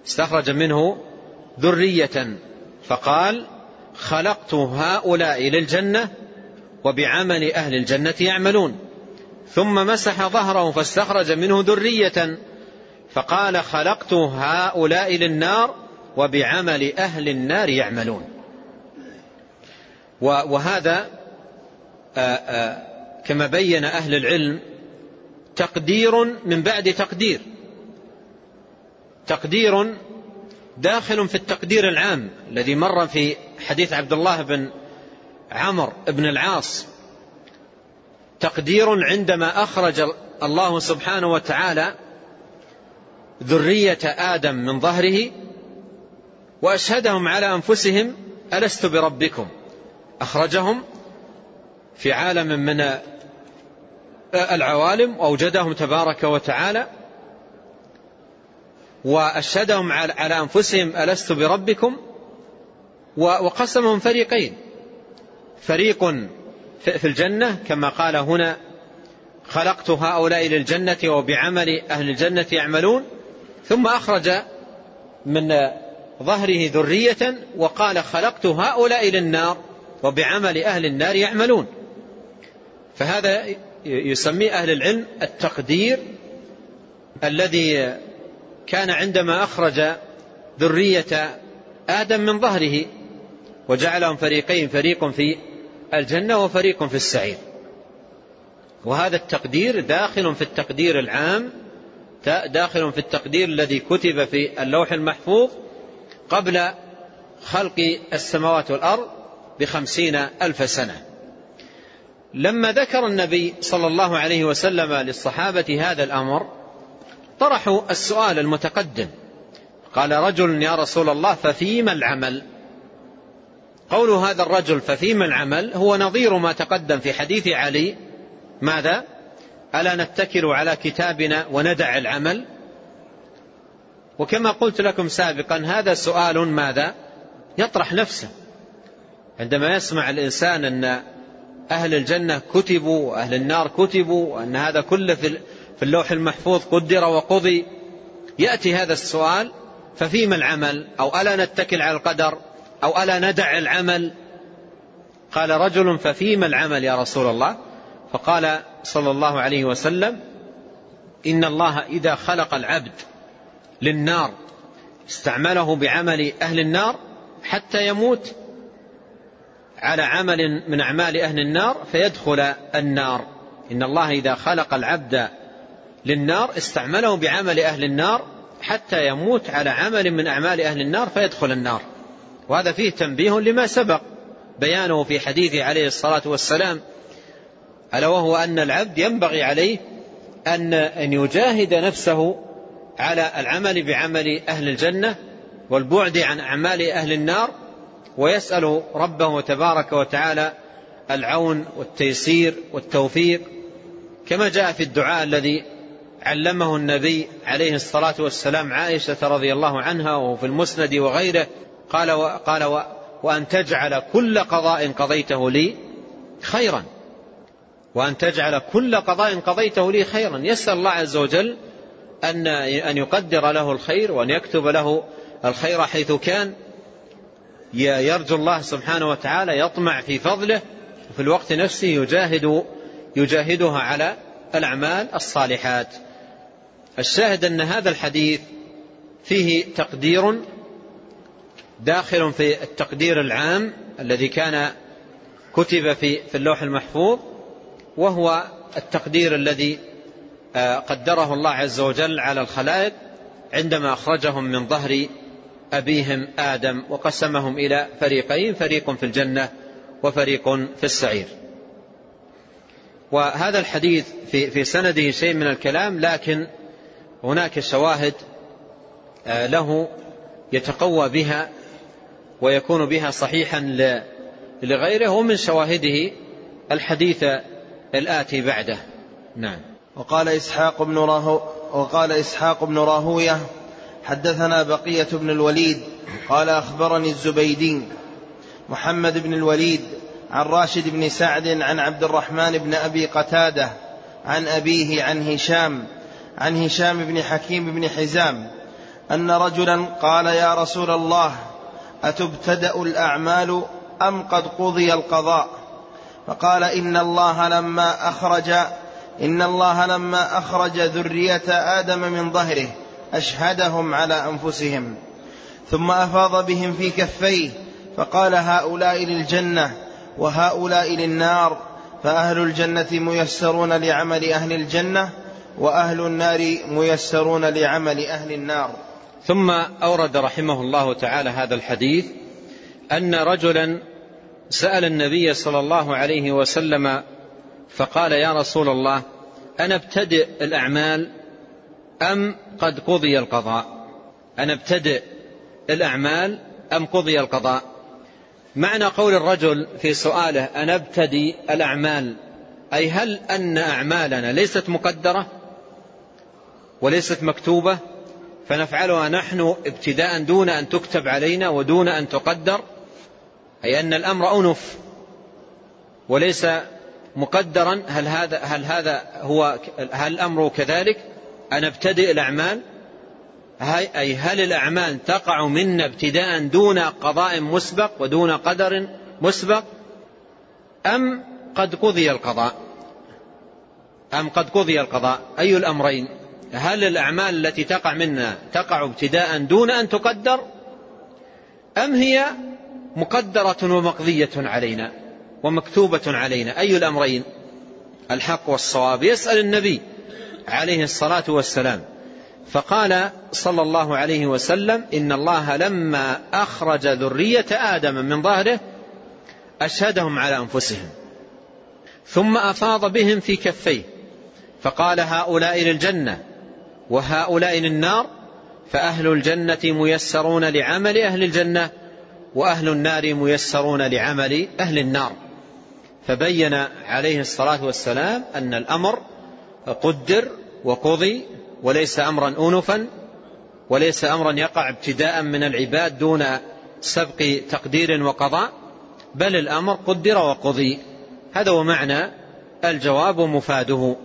استخرج منه ذرية. فقال خلقت هؤلاء للجنة وبعمل أهل الجنة يعملون. ثم مسح ظهره فاستخرج منه ذرية. فقال خلقت هؤلاء للنار وبعمل أهل النار يعملون. وهذا كما بين أهل العلم تقدير من بعد تقدير. تقدير داخل في التقدير العام الذي مر في حديث عبد الله بن عمر بن العاص. تقدير عندما أخرج الله سبحانه وتعالى ذرية آدم من ظهره وأشهدهم على أنفسهم ألست بربكم؟ أخرجهم في عالم من العوالم أوجدهم تبارك وتعالى وأشهدهم على أنفسهم ألست بربكم؟ وقسمهم فريقين. فريق في الجنة كما قال هنا خلقت هؤلاء للجنة وبعمل أهل الجنة يعملون. ثم أخرج من ظهره ذرية وقال خلقت هؤلاء للنار وبعمل أهل النار يعملون. فهذا يسميه أهل العلم التقدير الذي كان عندما أخرج ذرية آدم من ظهره وجعلهم فريقين فريق في الجنة وفريق في السعير. وهذا التقدير داخل في التقدير العام داخل في التقدير الذي كتب في اللوح المحفوظ قبل خلق السماوات والأرض بخمسين ألف سنة. لما ذكر النبي صلى الله عليه وسلم للصحابة هذا الأمر طرحوا السؤال المتقدم. قال رجل يا رسول الله ففيما العمل؟ قول هذا الرجل ففيما العمل؟ هو نظير ما تقدم في حديث علي. ماذا؟ ألا نتكل على كتابنا وندع العمل؟ وكما قلت لكم سابقا هذا سؤال ماذا؟ يطرح نفسه. عندما يسمع الإنسان أن أهل الجنة كتبوا وأهل النار كتبوا وأن هذا كله في اللوح المحفوظ قدر وقضي. يأتي هذا السؤال ففيما العمل؟ أو ألا نتكل على القدر؟ أو ألا ندع العمل؟ قال رجل ففيما العمل يا رسول الله؟ فقال صلى الله عليه وسلم إن الله إذا خلق العبد للنار استعمله بعمل أهل النار حتى يموت على عمل من أعمال أهل النار فيدخل النار. إن الله إذا خلق العبد للنار استعمله بعمل أهل النار حتى يموت على عمل من أعمال أهل النار فيدخل النار. وهذا فيه تنبيه لما سبق. بيانه في حديثه عليه الصلاة والسلام ألا وهو أن العبد ينبغي عليه أن أن يجاهد نفسه على العمل بعمل أهل الجنة والبعد عن أعمال أهل النار ويسأل ربه تبارك وتعالى العون والتيسير والتوفيق كما جاء في الدعاء الذي علمه النبي عليه الصلاة والسلام عائشة رضي الله عنها وفي المسند وغيره قال و قال و وأن تجعل كل قضاء قضيته لي خيرا. وأن تجعل كل قضاء قضيته لي خيرا. يسأل الله عز وجل أن أن يقدر له الخير وأن يكتب له الخير حيث كان. يرجو الله سبحانه وتعالى يطمع في فضله وفي الوقت نفسه يجاهد يجاهدها على الأعمال الصالحات. الشاهد أن هذا الحديث فيه تقدير داخل في التقدير العام الذي كان كتب في في اللوح المحفوظ وهو التقدير الذي آه، قدره الله عز وجل على الخلائق عندما أخرجهم من ظهر أبيهم آدم وقسمهم إلى فريقين فريق في الجنة وفريق في السعير. وهذا الحديث في, في سنده شيء من الكلام لكن هناك شواهد آه، له يتقوى بها ويكون بها صحيحا لغيره ومن شواهده الحديث الآتي بعده. نعم. وقال إسحاق بن راهو وقال إسحاق بن راهوية حدثنا بقية بن الوليد قال أخبرني الزبيدي محمد بن الوليد عن راشد بن سعد عن عبد الرحمن بن أبي قتادة عن أبيه عن هشام عن هشام بن حكيم بن حزام أن رجلا قال يا رسول الله أتبتدأ الأعمال أم قد قضي القضاء؟ فقال إن الله لما أخرج إن الله لما أخرج ذرية آدم من ظهره. أشهدهم على أنفسهم ثم أفاض بهم في كفيه فقال هؤلاء للجنة وهؤلاء للنار فأهل الجنة ميسرون لعمل أهل الجنة وأهل النار ميسرون لعمل أهل النار. ثم أورد رحمه الله تعالى هذا الحديث أن رجلا سأل النبي صلى الله عليه وسلم فقال يا رسول الله أنا أبتدئ الأعمال أم قد قضي القضاء؟ أنا ابتدئ الأعمال أم قضي القضاء؟ معنى قول الرجل في سؤاله أنا ابتدي الأعمال. أي هل أن أعمالنا ليست مقدرة؟ وليست مكتوبة؟ فنفعلها نحن ابتداء دون أن تكتب علينا ودون أن تقدر؟ أي أن الأمر أنف. وليس مقدرا هل هذا هل هذا هو هل الأمر كذلك؟ أن ابتدئ الأعمال؟ أي هل الأعمال تقع منا ابتداء دون قضاء مسبق ودون قدر مسبق؟ أم قد قضي القضاء؟ أم قد قضي القضاء؟ أي الأمرين؟ هل الأعمال التي تقع منا تقع ابتداء دون أن تقدر؟ أم هي مقدرة ومقضية علينا ومكتوبة علينا؟ أي الأمرين؟ الحق والصواب. يسأل النبي. عليه الصلاة والسلام. فقال صلى الله عليه وسلم إن الله لما أخرج ذرية آدم من ظهره أشهدهم على أنفسهم. ثم أفاض بهم في كفيه. فقال هؤلاء للجنة وهؤلاء للنار فأهل الجنة ميسرون لعمل أهل الجنة وأهل النار ميسرون لعمل أهل النار. فبين عليه الصلاة والسلام أن الأمر قدر وقضي وليس أمرا أنفا وليس أمرا يقع ابتداء من العباد دون سبق تقدير وقضاء بل الأمر قدر وقضي. هذا هو معنى الجواب ومفاده.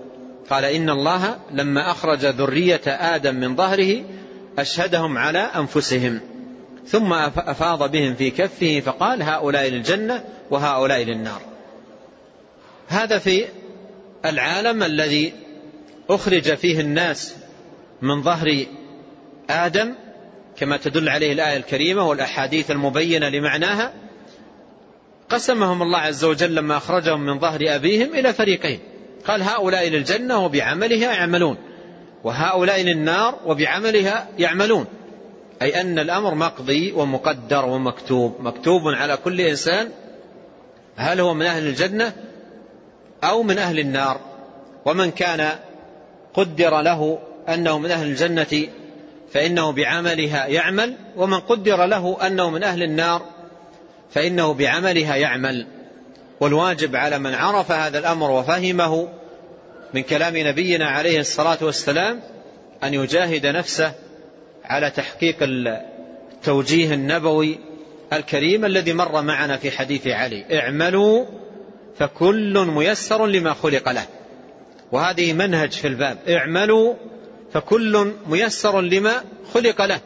قال إن الله لما أخرج ذرية آدم من ظهره أشهدهم على أنفسهم ثم أفاض بهم في كفه فقال هؤلاء للجنة وهؤلاء للنار. هذا في العالم الذي أخرج فيه الناس من ظهر آدم كما تدل عليه الآية الكريمة والأحاديث المبينة لمعناها قسمهم الله عز وجل لما أخرجهم من ظهر أبيهم إلى فريقين. قال هؤلاء للجنة وبعملها يعملون وهؤلاء للنار وبعملها يعملون. أي أن الأمر مقضي ومقدر ومكتوب مكتوب على كل إنسان هل هو من أهل الجنة أو من أهل النار. ومن كان قدر له أنه من أهل الجنة فإنه بعملها يعمل ومن قدر له أنه من أهل النار فإنه بعملها يعمل. والواجب على من عرف هذا الأمر وفهمه من كلام نبينا عليه الصلاة والسلام أن يجاهد نفسه على تحقيق التوجيه النبوي الكريم الذي مر معنا في حديث علي اعملوا فكل ميسر لما خلق له وهذه منهج في الباب. اعملوا فكل ميسر لما خلق له.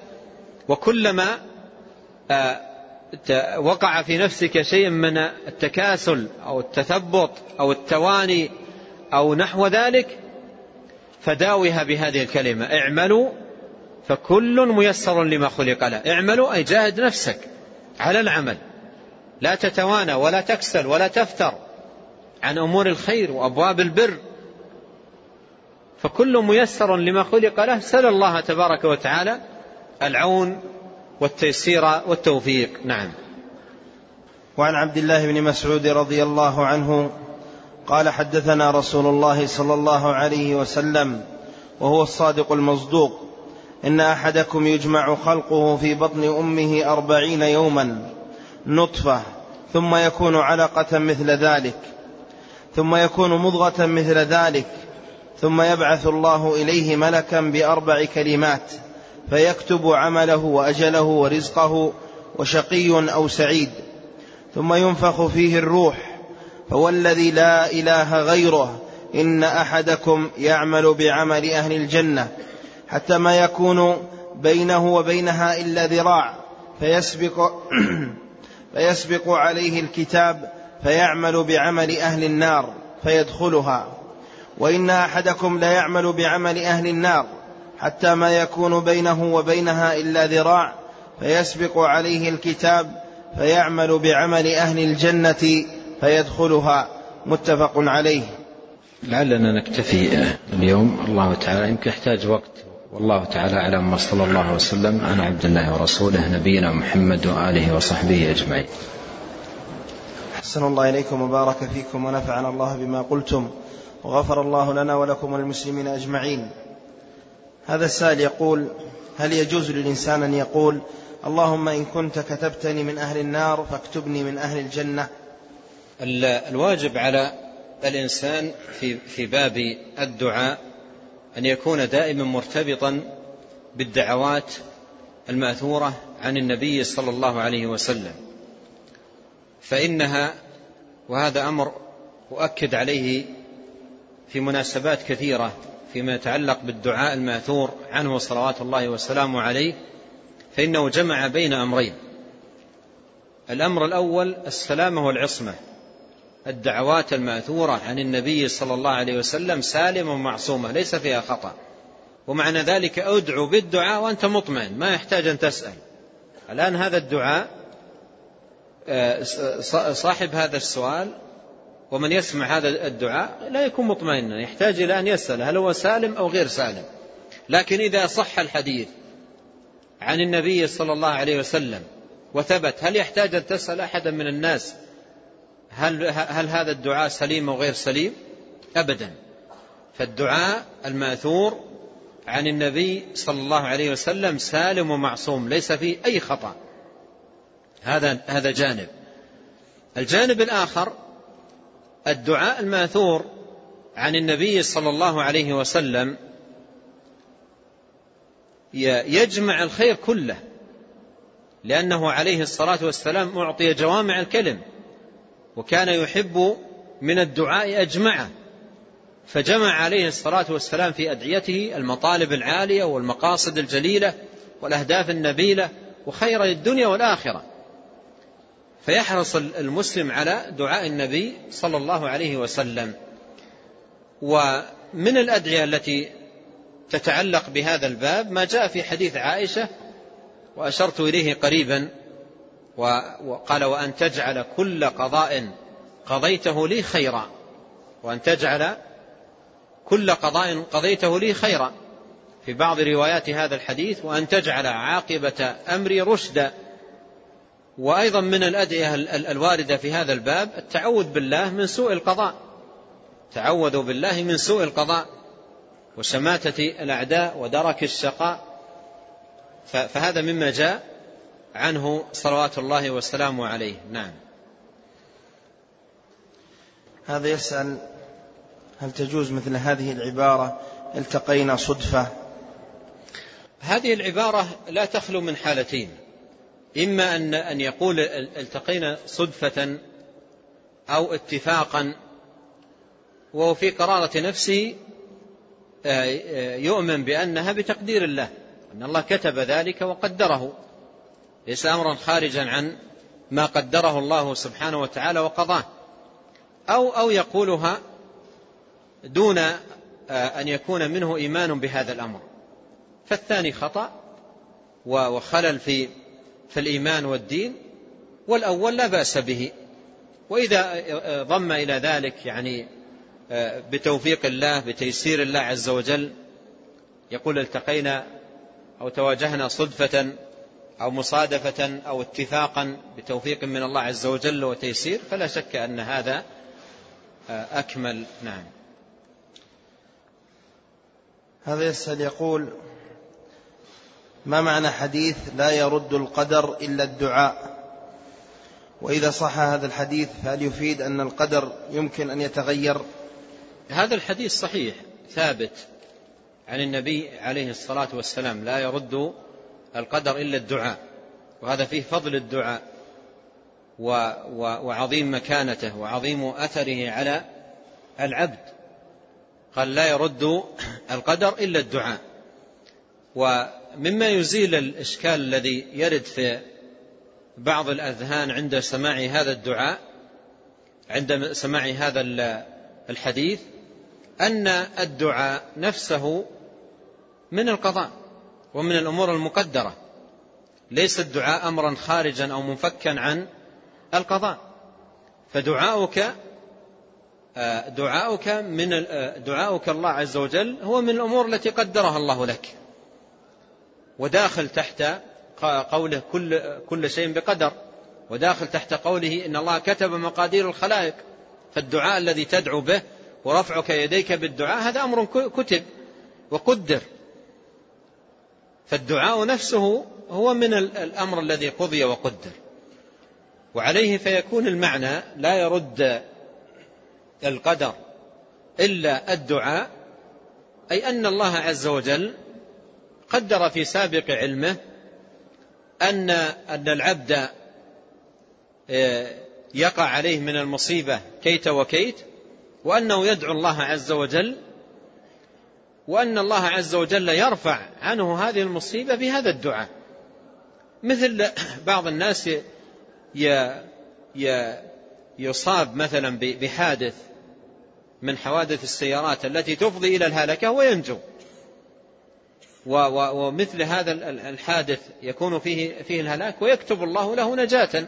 وكلما آه، وقع في نفسك شيء من التكاسل أو التثبط أو التواني أو نحو ذلك فداوها بهذه الكلمة. اعملوا فكل ميسر لما خلق له. اعملوا أي جاهد نفسك على العمل. لا تتوانى ولا تكسل ولا تفتر عن أمور الخير وأبواب البر. فكل ميسر لما خلق له سل الله تبارك وتعالى العون والتيسير والتوفيق. نعم. وعن عبد الله بن مسعود رضي الله عنه قال حدثنا رسول الله صلى الله عليه وسلم وهو الصادق المصدوق. إن أحدكم يجمع خلقه في بطن أمه أربعين يوما نطفة ثم يكون علقة مثل ذلك ثم يكون مضغة مثل ذلك ثم يبعث الله إليه ملكا بأربع كلمات فيكتب عمله وأجله ورزقه وشقي أو سعيد ثم ينفخ فيه الروح فوالذي لا إله غيره إن أحدكم يعمل بعمل أهل الجنة حتى ما يكون بينه وبينها إلا ذراع فيسبق فيسبق عليه الكتاب فيعمل بعمل أهل النار فيدخلها. وإن أحدكم ليعمل بعمل أهل النار حتى ما يكون بينه وبينها إلا ذراع فيسبق عليه الكتاب فيعمل بعمل أهل الجنة فيدخلها. متفق عليه. لعلنا نكتفي اليوم. الله تعالى يمكن يحتاج وقت. والله تعالى أعلم. وصلى الله وسلم على عبد الله ورسوله نبينا محمد وآله وصحبه أجمعين. أحسن الله إليكم وبارك فيكم ونفعنا الله بما قلتم. وغفر الله لنا ولكم وللمسلمين أجمعين. هذا السائل يقول هل يجوز للإنسان أن يقول اللهم إن كنت كتبتني من أهل النار فاكتبني من أهل الجنة؟ الواجب على الإنسان في, في باب الدعاء أن يكون دائما مرتبطا بالدعوات المأثورة عن النبي صلى الله عليه وسلم. فإنها وهذا أمر أؤكد عليه في مناسبات كثيرة فيما يتعلق بالدعاء الماثور عنه صلوات الله وسلامه عليه فإنه جمع بين أمرين. الأمر الأول السلامة والعصمة الدعوات الماثورة عن النبي صلى الله عليه وسلم سالمة ومعصومة ليس فيها خطأ. ومعنى ذلك أدعو بالدعاء وأنت مطمئن ما يحتاج أن تسأل. الآن هذا الدعاء آه، صاحب هذا السؤال ومن يسمع هذا الدعاء لا يكون مطمئنا يحتاج إلى أن يسأل هل هو سالم أو غير سالم. لكن إذا صح الحديث عن النبي صلى الله عليه وسلم وثبت هل يحتاج أن تسأل أحدا من الناس هل, هل هذا الدعاء سليم أو غير سليم؟ أبدا. فالدعاء الماثور عن النبي صلى الله عليه وسلم سالم ومعصوم ليس فيه أي خطأ. هذا هذا جانب. الجانب الآخر الدعاء الماثور عن النبي صلى الله عليه وسلم يجمع الخير كله لأنه عليه الصلاة والسلام أعطي جوامع الكلم وكان يحب من الدعاء أجمعه فجمع عليه الصلاة والسلام في أدعيته المطالب العالية والمقاصد الجليلة والأهداف النبيلة وخير الدنيا والآخرة. فيحرص المسلم على دعاء النبي صلى الله عليه وسلم. ومن الأدعية التي تتعلق بهذا الباب ما جاء في حديث عائشة وأشرت إليه قريبا وقال وأن تجعل كل قضاء قضيته لي خيرا. وأن تجعل كل قضاء قضيته لي خيرا. في بعض روايات هذا الحديث وأن تجعل عاقبة أمري رشدا. وأيضا من الأدعية الواردة في هذا الباب التعوذ بالله من سوء القضاء. تعوذوا بالله من سوء القضاء وشماتة الأعداء ودرك الشقاء. فهذا مما جاء عنه صلوات الله وسلامه عليه. نعم. هذا يسأل هل تجوز مثل هذه العبارة التقينا صدفة؟ هذه العبارة لا تخلو من حالتين. إما أن أن يقول التقينا صدفة أو اتفاقا وهو في قرارة نفسه آه، آه، يؤمن بأنها بتقدير الله أن الله كتب ذلك وقدره ليس أمرا خارجا عن ما قدره الله سبحانه وتعالى وقضاه. أو أو يقولها دون آه، أن يكون منه إيمان بهذا الأمر. فالثاني خطأ وخلل في في الإيمان والدين والأول لا بأس به. وإذا آه، ضم إلى ذلك يعني آه، بتوفيق الله بتيسير الله عز وجل يقول التقينا أو تواجهنا صدفة أو مصادفة أو اتفاقا بتوفيق من الله عز وجل وتيسير فلا شك أن هذا أكمل. نعم. هذا يسأل يقول ما معنى حديث لا يرد القدر إلا الدعاء؟ وإذا صح هذا الحديث فهل يفيد أن القدر يمكن أن يتغير؟ هذا الحديث صحيح ثابت عن النبي عليه الصلاة والسلام لا يرد القدر إلا الدعاء وهذا فيه فضل الدعاء وعظيم مكانته وعظيم أثره على العبد. قال لا يرد القدر إلا الدعاء. ومما يزيل الإشكال الذي يرد في بعض الأذهان عند سماع هذا الدعاء عند سماع هذا الحديث أن الدعاء نفسه من القضاء ومن الأمور المقدرة. ليس الدعاء أمرا خارجا أو منفكا عن القضاء. فدعاؤك دعاؤك من دعاؤك الله عز وجل هو من الأمور التي قدرها الله لك. وداخل تحت قوله كل, كل شيء بقدر. وداخل تحت قوله إن الله كتب مقادير الخلائق فالدعاء الذي تدعو به ورفعك يديك بالدعاء هذا أمر كتب وقدر. فالدعاء نفسه هو من الأمر الذي قضي وقدر. وعليه فيكون المعنى لا يرد القدر إلا الدعاء أي أن الله عز وجل قدر في سابق علمه أن أن العبد آه، يقع عليه من المصيبة كيت وكيت وأنه يدعو الله عز وجل وأن الله عز وجل يرفع عنه هذه المصيبة بهذا الدعاء. مثل بعض الناس يصاب مثلا بحادث من حوادث السيارات التي تفضي إلى الهلكة وينجو. ومثل هذا الحادث يكون فيه, فيه الهلاك ويكتب الله له نجاة.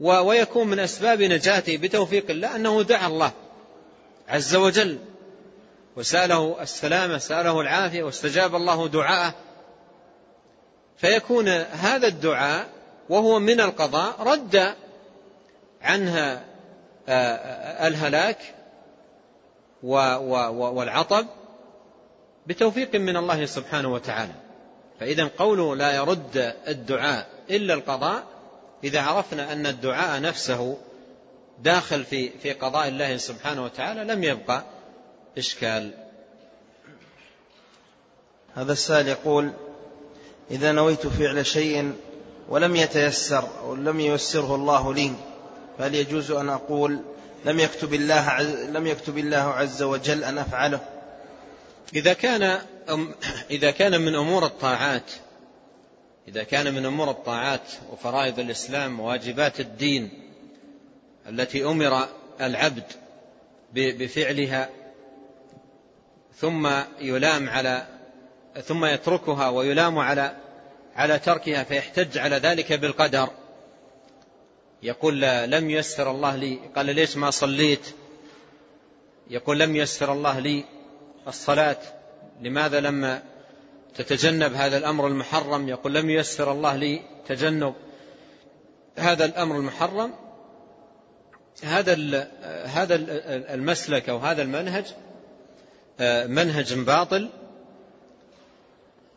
ويكون من أسباب نجاته بتوفيق الله أنه دعا الله عز وجل وسأله السلامة سأله العافية واستجاب الله دعاءه. فيكون هذا الدعاء وهو من القضاء رد عنها الهلاك والعطب بتوفيق من الله سبحانه وتعالى. فإذا قوله لا يرد الدعاء إلا القضاء. إذا عرفنا أن الدعاء نفسه داخل في في قضاء الله سبحانه وتعالى لم يبقى إشكال. هذا السائل يقول إذا نويت فعل شيء ولم يتيسر أو لم ييسره الله لي فهل يجوز أن أقول لم يكتب الله لم يكتب الله عز وجل أن أفعله؟ إذا كان إذا كان من أمور الطاعات إذا كان من أمور الطاعات وفرائض الإسلام وواجبات الدين التي أمر العبد بفعلها ثم يلام على ثم يتركها ويلام على على تركها فيحتج على ذلك بالقدر. يقول لم يسر الله لي. قال ليش ما صليت؟ يقول لم يسر الله لي الصلاة. لماذا لما تتجنب هذا الأمر المحرم؟ يقول لم يسر الله لي تجنب هذا الأمر المحرم. هذا هذا المسلك أو هذا المنهج آه، منهج باطل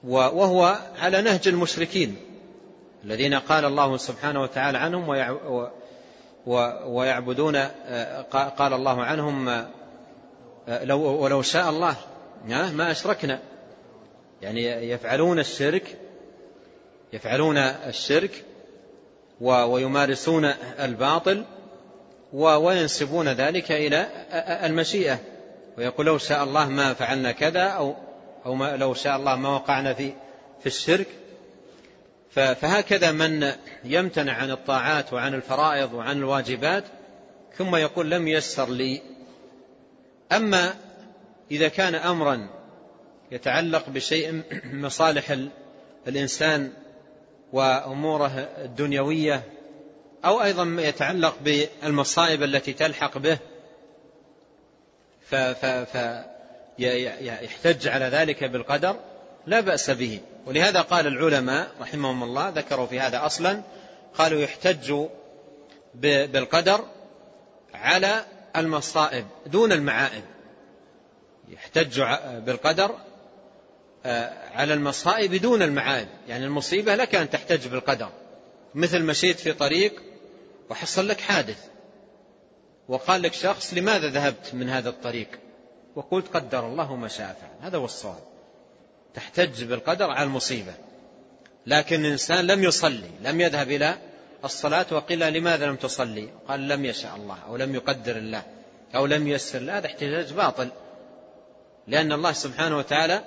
وهو على نهج المشركين الذين قال الله سبحانه وتعالى عنهم ويعبدون آه، قال الله عنهم آه، لو ولو شاء الله. ما أشركنا. يعني يفعلون الشرك يفعلون الشرك ويمارسون الباطل وينسبون ذلك إلى المشيئة. ويقول لو شاء الله ما فعلنا كذا أو أو ما لو شاء الله ما وقعنا في في الشرك. فهكذا من يمتنع عن الطاعات وعن الفرائض وعن الواجبات ثم يقول لم يسر لي أما إذا كان أمرا يتعلق بشيء مصالح الإنسان وأموره الدنيوية أو أيضا يتعلق بالمصائب التي تلحق به فيحتج على ذلك بالقدر لا بأس به. ولهذا قال العلماء رحمهم الله ذكروا في هذا أصلا قالوا يحتج بالقدر على المصائب دون المعائب. يحتج بالقدر آه، على المصائب دون المعائب. يعني المصيبة لك أن تحتج بالقدر. مثل مشيت في طريق وحصل لك حادث. وقال لك شخص لماذا ذهبت من هذا الطريق؟ وقلت قدر الله ما شاء فعل. هذا هو الصواب. تحتج بالقدر على المصيبة. لكن الإنسان لم يصلي لم يذهب إلى الصلاة وقيل لماذا لم تصلي؟ قال لم يشاء الله أو لم يقدر الله أو لم يسر هذا احتجاج باطل. لأن الله سبحانه وتعالى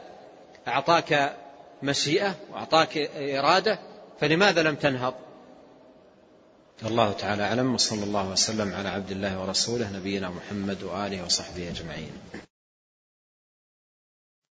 أعطاك مشيئة وأعطاك إرادة فلماذا لم تنهض؟ الله تعالى أعلم. وصلى الله وسلم على عبد الله ورسوله نبينا محمد وآله وصحبه أجمعين.